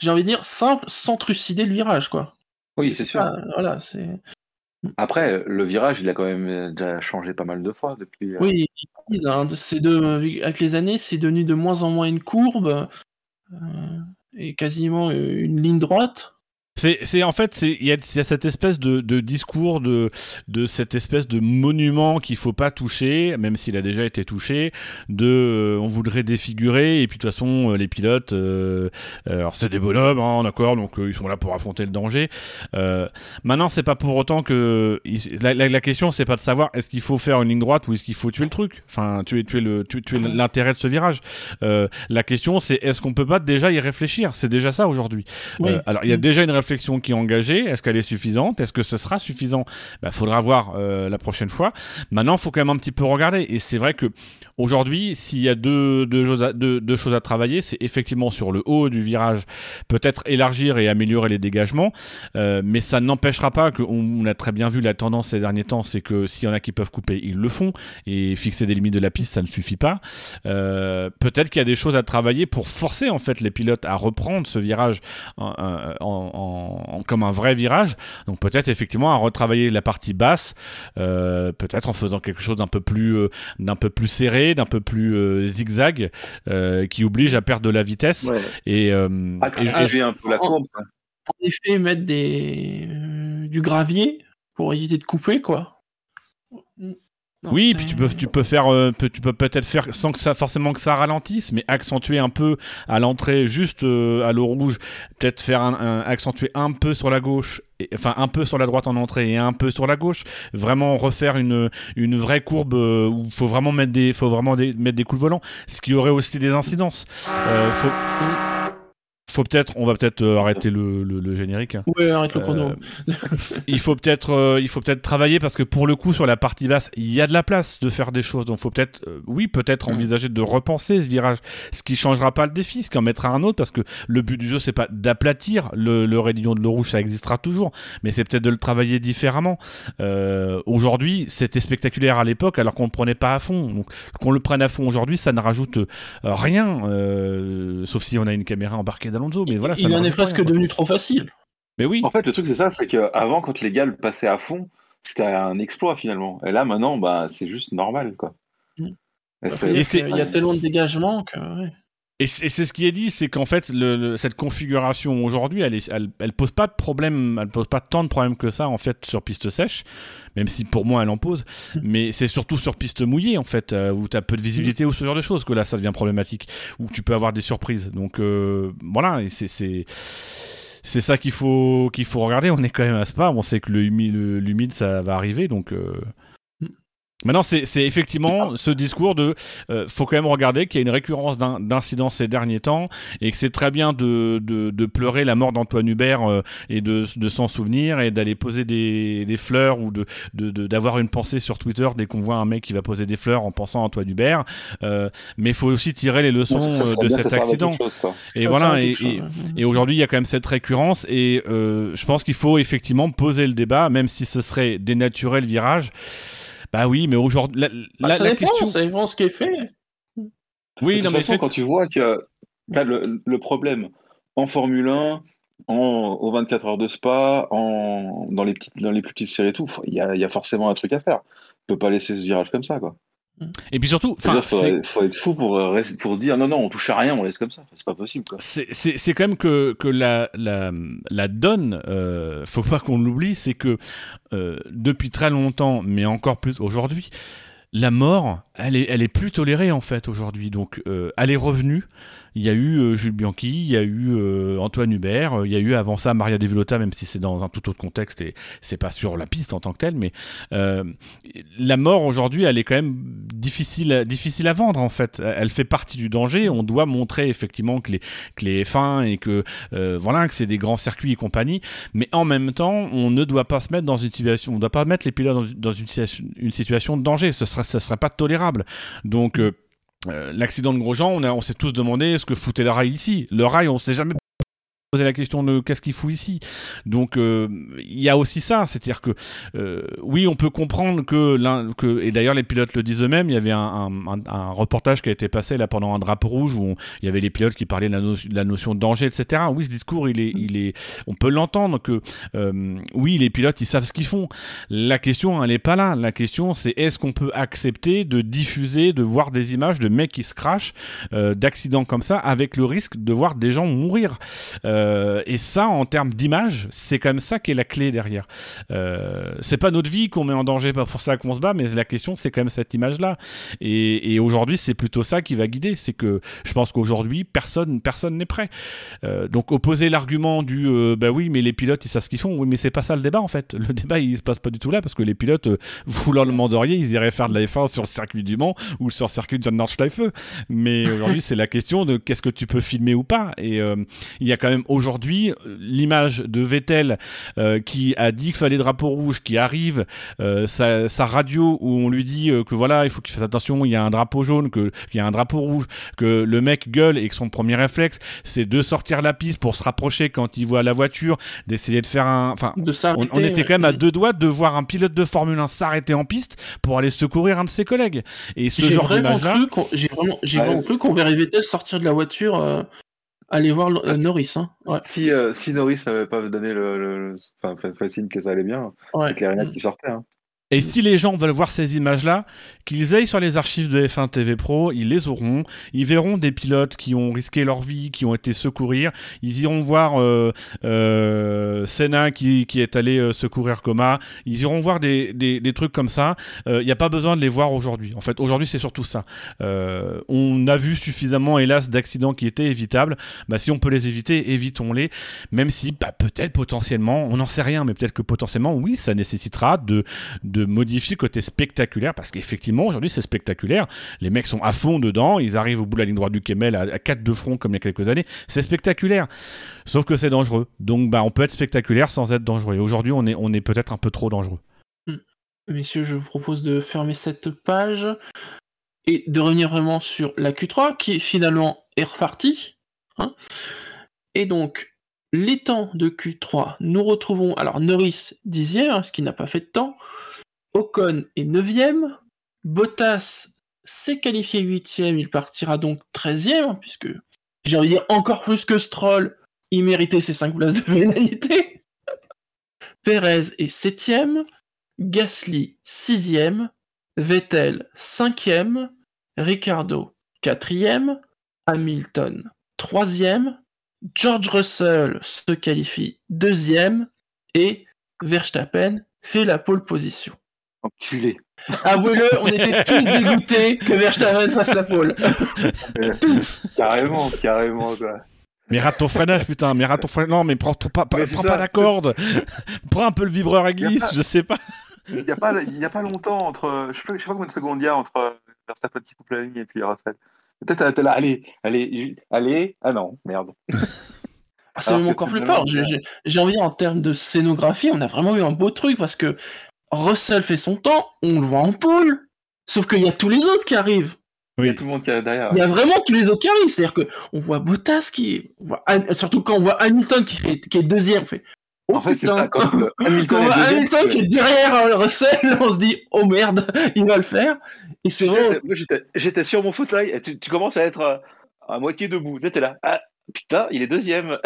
j'ai envie de dire, simple, sans trucider le virage, quoi. Oui, c'est sûr. voilà, c'est. Après, le virage, il a quand même déjà changé pas mal de fois depuis. Oui, hein, c'est de, avec les années, c'est devenu de moins en moins une courbe et quasiment une ligne droite. C'est en fait il y, a cette espèce de, discours de de cette espèce de monument qu'il faut pas toucher même s'il a déjà été touché de euh, on voudrait défigurer et puis de toute façon euh, les pilotes euh, alors c'est des bonhommes hein, d'accord donc ils sont là pour affronter le danger. Maintenant c'est pas pour autant que la, la, question c'est pas de savoir est-ce qu'il faut faire une ligne droite ou est-ce qu'il faut tuer le truc? Enfin tuer tuer le tuer, tuer l'intérêt de ce virage. La question c'est est-ce qu'on peut pas déjà y réfléchir? C'est déjà ça aujourd'hui. Alors il y a déjà une réflexion qui est engagée, est-ce qu'elle est suffisante? Est-ce que ce sera suffisant? Il bah, faudra voir euh, la prochaine fois. Maintenant, il faut quand même un petit peu regarder. Et c'est vrai que aujourd'hui, s'il y a deux, choses à, travailler, c'est effectivement sur le haut du virage, peut-être élargir et améliorer les dégagements. Euh, mais ça n'empêchera pas qu'on on a très bien vu la tendance ces derniers temps, c'est que s'il y en a qui peuvent couper, ils le font. Et fixer des limites de la piste, ça ne suffit pas. Euh, peut-être qu'il y a des choses à travailler pour forcer en fait les pilotes à reprendre ce virage comme un vrai virage. Donc peut-être effectivement à retravailler la partie basse, euh, peut-être en faisant quelque chose d'un peu plus serré, d'un peu plus euh, zigzag, qui oblige à perdre de la vitesse. Et, un peu la courbe. En effet, mettre des, du gravier pour éviter de couper, quoi oui, puis tu peux, tu peux faire, euh, tu peux peut-être faire sans que ça forcément que ça ralentisse, mais accentuer un peu à l'entrée, juste euh, à l'eau rouge, peut-être faire un, accentuer un peu sur la gauche, et, enfin un peu sur la droite en entrée et un peu sur la gauche, vraiment refaire une, une vraie courbe euh, où il faut vraiment mettre des, faut vraiment mettre des coups de volant, ce qui aurait aussi des incidences. faut faut peut-être, on va peut-être euh, arrêter le, le, générique. Ouais, arrête le chrono. Euh, il faut peut-être, euh, il faut peut-être travailler parce que pour le coup sur la partie basse, il y a de la place de faire des choses. Donc faut peut-être, oui, peut-être envisager de repenser ce virage, ce qui changera pas le défi, ce qui en mettra un autre parce que le but du jeu c'est pas d'aplatir le, le rayon de l'eau rouge, ça existera toujours, mais c'est peut-être de le travailler différemment. aujourd'hui, c'était spectaculaire à l'époque alors qu'on le prenait pas à fond. Donc qu'on le prenne à fond aujourd'hui, ça ne rajoute rien, sauf si on a une caméra embarquée mais voilà, il en est presque devenu trop facile. Mais oui. En fait, le truc, c'est ça, c'est qu'avant, quand les gars le passaient à fond, c'était un exploit finalement. Et là, maintenant, bah, c'est juste normal, quoi. Mm. il y a tellement de dégagement que. Et c'est ce qui est dit, c'est qu'en fait, cette configuration aujourd'hui, elle, elle, pose pas de problème, elle pose pas tant de problèmes que ça en fait sur piste sèche, même si pour moi elle en pose. Mais c'est surtout sur piste mouillée en fait, euh, où tu as peu de visibilité mm. ou ce genre de choses que là ça devient problématique, où tu peux avoir des surprises. Donc euh, voilà, c'est c'est ça qu'il faut qu'il faut regarder. On est quand même à Spa, on sait que le l'humide ça va arriver, donc. Euh, Maintenant, c'est effectivement ce discours de euh, faut quand même regarder qu'il y a une récurrence d'incidents ces derniers temps et que c'est très bien de, de, pleurer la mort d'Antoine Hubert euh, et de, de s'en souvenir et d'aller poser des, des, fleurs ou de d'avoir une pensée sur Twitter dès qu'on voit un mec qui va poser des fleurs en pensant à Antoine Hubert. Euh, mais il faut aussi tirer les leçons de cet accident. et voilà, et, et, aujourd'hui, il y a quand même cette récurrence et je pense qu'il faut effectivement poser le débat, même si ce serait dénaturer le virage. Bah oui, mais aujourd'hui, la, bah, ça question. Ça dépend ce qui est fait. Oui, non, mais façon, quand tu vois que as le, le, problème en Formule 1, en, aux 24 heures de Spa, en, dans, les petites, dans les plus petites séries et tout, il y a, y a, forcément un truc à faire. Tu peux pas laisser ce virage comme ça, quoi. Et puis surtout, il faut être fou pour, euh, pour se dire non, non, on touche à rien, on laisse comme ça. C'est pas possible. C'est quand même que, que la, la, la donne, euh, faut pas qu'on l'oublie, c'est que euh, depuis très longtemps, mais encore plus aujourd'hui, la mort, elle est, plus tolérée en fait aujourd'hui. Donc, euh, elle est revenue. Il y a eu euh, Jules Bianchi, il y a eu euh, Antoine Hubert, il y a eu avant ça Maria De Villota, même si c'est dans un tout autre contexte et c'est pas sur la piste en tant que telle. Mais la mort aujourd'hui, elle est quand même difficile, difficile à vendre en fait. Elle fait partie du danger. On doit montrer effectivement que les, que les F1 et que voilà que c'est des grands circuits et compagnie. Mais en même temps, on ne doit pas se mettre dans une situation, on ne doit pas mettre les pilotes dans, dans une, situation, une situation de danger. Ce serait, ce serait pas tolérable donc, euh, euh, l'accident de Grosjean, on, on s'est tous demandé ce que foutait le rail ici. Le rail, on s'est jamais poser la question de qu'est-ce qu'il fout ici. Donc euh, il y a aussi ça, c'est-à-dire que euh, oui, on peut comprendre que, que et d'ailleurs les pilotes le disent eux-mêmes, il y avait un, reportage qui a été passé là pendant un drapeau rouge où il y avait les pilotes qui parlaient de la, notion de danger, etc. Oui, ce discours, il est, on peut l'entendre que euh, oui, les pilotes, ils savent ce qu'ils font. La question, elle n'est pas là. La question, c'est est-ce qu'on peut accepter de diffuser, de voir des images de mecs qui se crachent, d'accidents comme ça, avec le risque de voir des gens mourir? Et ça, en termes d'image, c'est quand même ça qui est la clé derrière. Euh, c'est pas notre vie qu'on met en danger, pas pour ça qu'on se bat, mais la question, c'est quand même cette image-là. Et, aujourd'hui, c'est plutôt ça qui va guider. C'est que je pense qu'aujourd'hui, personne personne n'est prêt. Euh, donc, opposer l'argument du bah oui, mais les pilotes, ils savent ce qu'ils font. Oui, mais c'est pas ça le débat en fait. Le débat, il se passe pas du tout là parce que les pilotes, vous leur demanderiez, ils iraient faire de la F1 sur le circuit du Mans ou sur le circuit de Nordschleife. Mais aujourd'hui, c'est la question de qu'est-ce que tu peux filmer ou pas. Et il y a quand même aujourd'hui l'image de Vettel euh, qui a dit qu'il fallait drapeau rouge, qui arrive, euh, sa, radio où on lui dit euh, que voilà, il faut qu'il fasse attention, il y a un drapeau jaune, qu'il y a un drapeau rouge, que le mec gueule et que son premier réflexe, c'est de sortir la piste pour se rapprocher quand il voit la voiture, d'essayer de faire un. Enfin, on, on, était quand même à deux doigts de voir un pilote de Formule 1 s'arrêter en piste pour aller secourir un de ses collègues. Et ce genre d'image-là. J'ai vraiment, vraiment, cru qu'on verrait Vettel sortir de la voiture Allez voir euh, ah, Norris. Hein. Si, euh, si Norris n'avait pas donné le, Enfin, fait, signe que ça allait bien, c'est clair mm. qui sortait. Hein. Et si les gens veulent voir ces images-là, qu'ils aillent sur les archives de F1 TV Pro, ils les auront. Ils verront des pilotes qui ont risqué leur vie, qui ont été secourir. Ils iront voir euh, euh, Senna qui, est allé euh, secourir Coma. Ils iront voir des, trucs comme ça. Il euh, n'y a pas besoin de les voir aujourd'hui. En fait, aujourd'hui, c'est surtout ça. On a vu suffisamment, hélas, d'accidents qui étaient évitables. Bah, si on peut les éviter, évitons-les. Même si, bah, peut-être potentiellement, on n'en sait rien, mais peut-être que potentiellement, oui, ça nécessitera de modifier côté spectaculaire, parce qu'effectivement, aujourd'hui, c'est spectaculaire. Les mecs sont à fond dedans, ils arrivent au bout de la ligne droite du Kemel à, 4 de front comme il y a quelques années. C'est spectaculaire. Sauf que c'est dangereux. Donc, bah, on peut être spectaculaire sans être dangereux. Aujourd'hui, on est, on est peut-être un peu trop dangereux. Hmm. Messieurs, je vous propose de fermer cette page et de revenir vraiment sur la Q3 qui finalement est repartie. Hein. et donc, les temps de Q3, nous retrouvons alors Norris dixième, hein, ce qui n'a pas fait de temps. Ocon est 9ème. Bottas s'est qualifié 8ème, il partira donc 13ème, puisque j'ai envie de dire encore plus que Stroll, il méritait ses 5 places de pénalité. Perez est 7ème, Gasly 6ème, Vettel 5ème, Ricardo 4ème, Hamilton 3ème, George Russell se qualifie 2ème et Verstappen fait la pole position. Enculé. Avouez-le, on était tous dégoûtés que Verstappen fasse la pole. tous. Carrément, carrément, quoi. Mais rate ton freinage, putain, mais rate ton freinage. Non, mais prends, pas, prends pas la corde. prends un peu le vibreur à glisse, je sais pas. Il n'y a, pas, a pas longtemps entre. Je sais pas, sais pas combien de secondes il y a entre Verstappen qui coupe la ligne et puis Russell. Peut-être t'es là, allez, allez, allez. Ah non, merde. Ah, c'est même encore plus fort. J'ai envie, en termes de scénographie, on a vraiment eu un beau truc parce que Russell fait son temps, on le voit en pôle. Sauf qu'il y a tous les autres qui arrivent. Oui. Il y a tout le monde qui est derrière. Il y a vraiment tous les autres qui arrivent. C'est-à-dire qu'on voit Bottas qui. Surtout quand on voit Hamilton qui, est deuxième. On fait. Oh, en fait, c'est ça. Quand, Hamilton, on voit Hamilton qui est derrière euh, Russell, on se dit oh merde, il va le faire. Et c'est vrai. J'étais sur mon fauteuil. Tu, tu commences à être euh, à, moitié debout. J'étais là. Ah, putain, il est deuxième.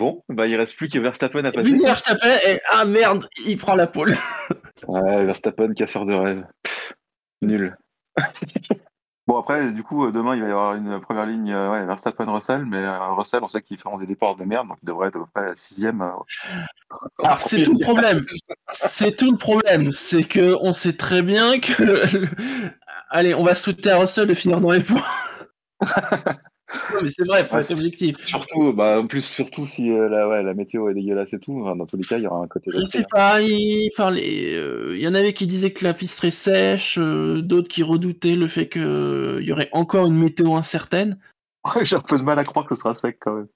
Bon, bah il reste plus que Verstappen à passer. Verstappen et ah merde, il prend la pole. ouais, Verstappen casseur de rêve. nul. bon après, du coup, demain il va y avoir une première ligne euh, ouais, Verstappen Russell, mais euh, Russell, on sait qu'ils feront des départs de merde, donc il devrait être à peu près sixième. Euh, Alors c'est tout le problème. c'est tout le problème, c'est que on sait très bien que allez, on va souhaiter à Russell de finir dans les points. Mais c'est vrai, faut être objectif. Surtout, bah, en plus, surtout si euh, la, ouais, la météo est dégueulasse et tout, dans tous les cas, il y aura un côté. Je sais pas, il parlait. Euh, il y en avait qui disaient que la piste serait sèche, euh, d'autres qui redoutaient le fait qu'il y aurait encore une météo incertaine. j'ai un peu de mal à croire que ce sera sec quand même.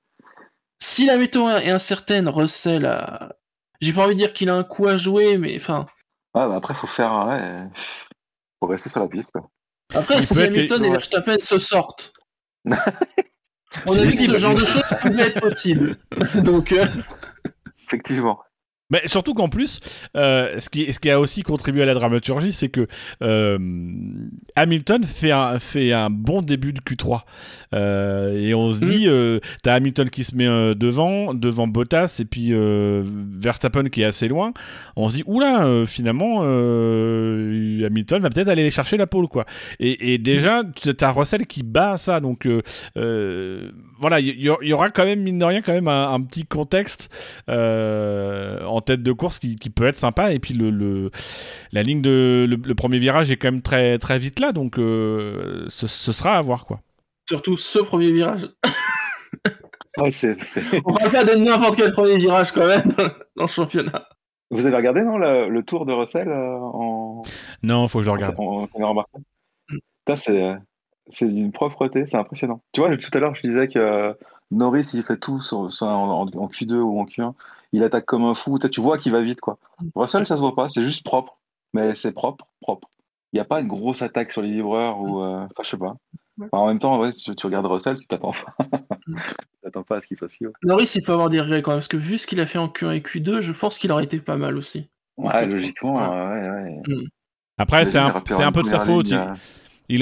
Si la météo est incertaine, Russell a. J'ai pas envie de dire qu'il a un coup à jouer, mais enfin. Ah, bah après, faut faire. Ouais, faut rester sur la piste. Quoi. Après, si Hamilton et Verstappen se sortent On a dit que ce genre de choses pouvait être possible. Donc. Euh, Effectivement. Mais surtout qu'en plus, euh, ce, qui, ce qui a aussi contribué à la dramaturgie, c'est que euh, Hamilton fait un, fait un bon début de Q3. Euh, et on se mm. dit, t'as Hamilton qui se met devant, devant Bottas, et puis Verstappen qui est assez loin. On se dit, oula, finalement, Hamilton va peut-être aller chercher la pole, quoi. Et, et déjà, t'as Russell qui bat ça, donc voilà, il y, aura quand même, mine de rien, quand même un, petit contexte en tête de course qui, peut être sympa. Et puis le, la ligne de le, premier virage est quand même très très vite là, donc euh, ce, sera à voir quoi. Surtout ce premier virage. ouais, On va pas de n'importe quel premier virage quand même dans, le championnat. Vous avez regardé non le, tour de Russell euh, en Non, faut que je le regarde. En, c'est euh, c'est une propreté, c'est impressionnant. Tu vois, tout à l'heure, je disais que Norris, il fait tout en, en, Q2 ou en Q1 il attaque comme un fou. Tu vois qu'il va vite, quoi. Russell, ça se voit pas, c'est juste propre. Mais c'est propre, propre. Il n'y a pas une grosse attaque sur les livreurs ou. Euh, enfin, je sais pas. en même temps, tu, tu, regardes Russell, tu t'attends pas. t'attends pas à ce qu'il fasse ci. Norris, il peut avoir des regrets quand même, parce que vu ce qu'il a fait en Q1 et Q2, je pense qu'il aurait été pas mal aussi. Ouais, logiquement, ouais, ouais. Mm. Après, c'est un, un, peu de sa faute. Il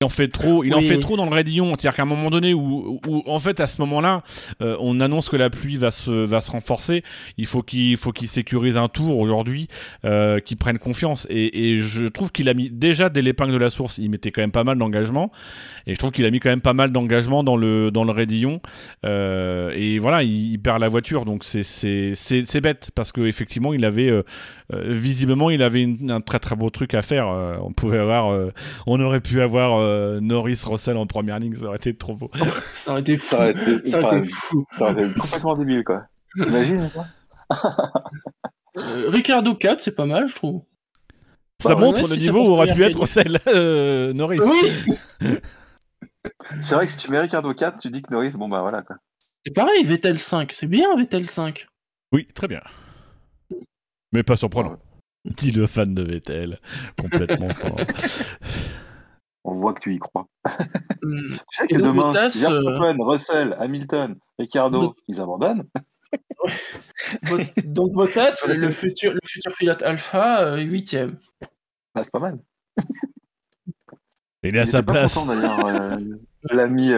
en fait trop, il en fait trop dans le raidillon. C'est-à-dire qu'à un moment donné où, en fait, à ce moment-là, euh, on annonce que la pluie va se, va se renforcer. Il faut qu'il faut qu'il sécurise un tour aujourd'hui, euh, qu'il prenne confiance. Et, je trouve qu'il a mis déjà dès l'épingle de la source, il mettait quand même pas mal d'engagement. Et je trouve qu'il a mis quand même pas mal d'engagement dans le dans le raidillon. Euh, et voilà, il, perd la voiture. Donc c'est c'est bête parce que effectivement, il avait euh, visiblement, il avait un très très beau truc à faire. on pouvait avoir, on aurait pu avoir euh, Norris Russell en première ligne, ça aurait été trop beau. ça aurait été fou. Ça aurait été, fou. Ça aurait été complètement débile, quoi. T'imagines euh, Ricardo 4, c'est pas mal, je trouve. Ça bah, montre le niveau où aurait pu être Russell euh, Norris. Oui C'est vrai que si tu mets Ricardo 4, tu dis que Norris, bon bah voilà quoi. C'est pareil, Vettel 5, c'est bien Vettel 5. Oui, très bien. Mais pas surprenant. Dit le fan de Vettel, complètement fort. on voit que tu y crois. Hmm. tu sais que demain, Verstappen, euh, Russell, Hamilton, Ricardo, ils abandonnent. Donc Bottas, le, futur, le futur pilote Alpha, 8 euh, ah, c'est pas mal. Il est à sa place. Euh, l'ami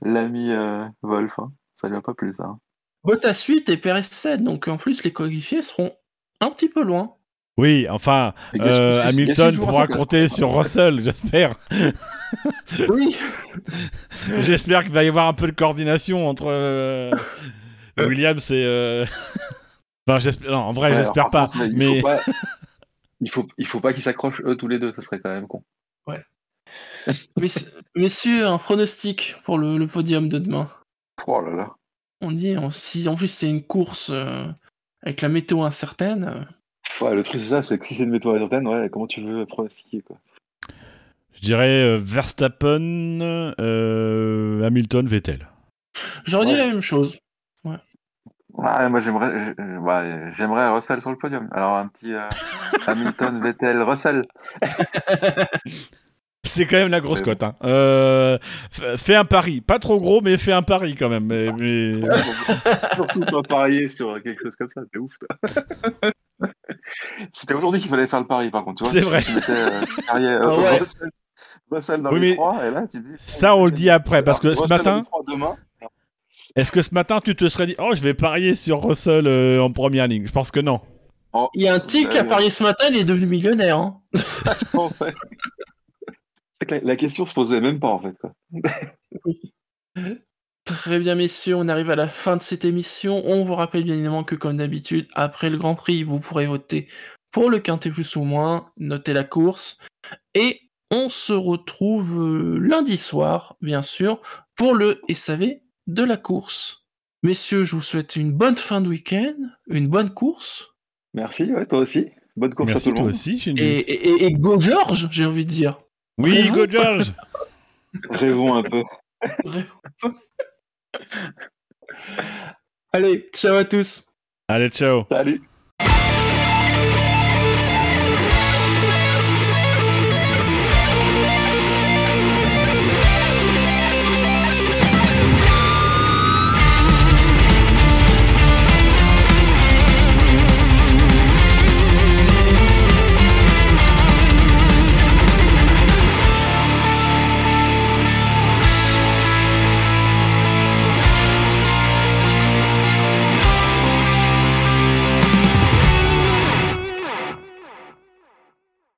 l'ami Wolf. Hein. Ça lui a pas plu ça. Bottas 8 et Perez 7, donc en plus les coéquipiers seront un petit peu loin. Oui, enfin, euh, Hamilton pourra compter sur Russell, j'espère. oui. j'espère qu'il va y avoir un peu de coordination entre euh, Williams et. Euh, enfin, j'espère. Non, en vrai, j'espère pas. il mais. Faut pas... Il faut, il faut pas qu'ils s'accrochent eux tous les deux, ce serait quand même con. Ouais. Messieurs, un pronostic pour le, podium de demain. Oh là là. On dit, si en plus c'est une course avec la météo incertaine. Ouais, le truc, c'est ça, c'est que si c'est une météo incertaine, ouais, comment tu veux pronostiquer, quoi? Je dirais euh, Verstappen, euh, Hamilton, Vettel. J'aurais dit la même chose. Ouais. Ouais, moi j'aimerais, ouais, j'aimerais Russell sur le podium. Alors un petit euh, Hamilton, Vettel, Russell. C'est quand même la grosse cote. Hein. Euh, fais un pari, pas trop gros, mais fais un pari quand même. Mais, mais... Surtout pas parier sur quelque chose comme ça, c'est ouf. C'était aujourd'hui qu'il fallait faire le pari, par contre. C'est vrai. Tu mettais, euh, euh, Russell, dans les trois, et là tu dis. Ça, on le dit après, parce que ce matin. Est-ce que ce matin tu te serais dit, oh, je vais parier sur Russell euh, en première ligne? Je pense que non. Oh, il y a un type qui a parié ce matin, il est devenu millionnaire. Hein. La, question se posait même pas en fait. Quoi. Très bien, messieurs, on arrive à la fin de cette émission. On vous rappelle bien évidemment que, comme d'habitude, après le Grand Prix, vous pourrez voter pour le quintet plus ou moins, noter la course. Et on se retrouve euh, lundi soir, bien sûr, pour le SAV de la course. Messieurs, je vous souhaite une bonne fin de week-end, une bonne course. Merci, toi aussi. Bonne course à tout le monde. aussi, et, et, go George, j'ai envie de dire. Oui, go George Rêvons un peu. Rêvons un peu. Allez, ciao à tous. Allez, ciao. Salut.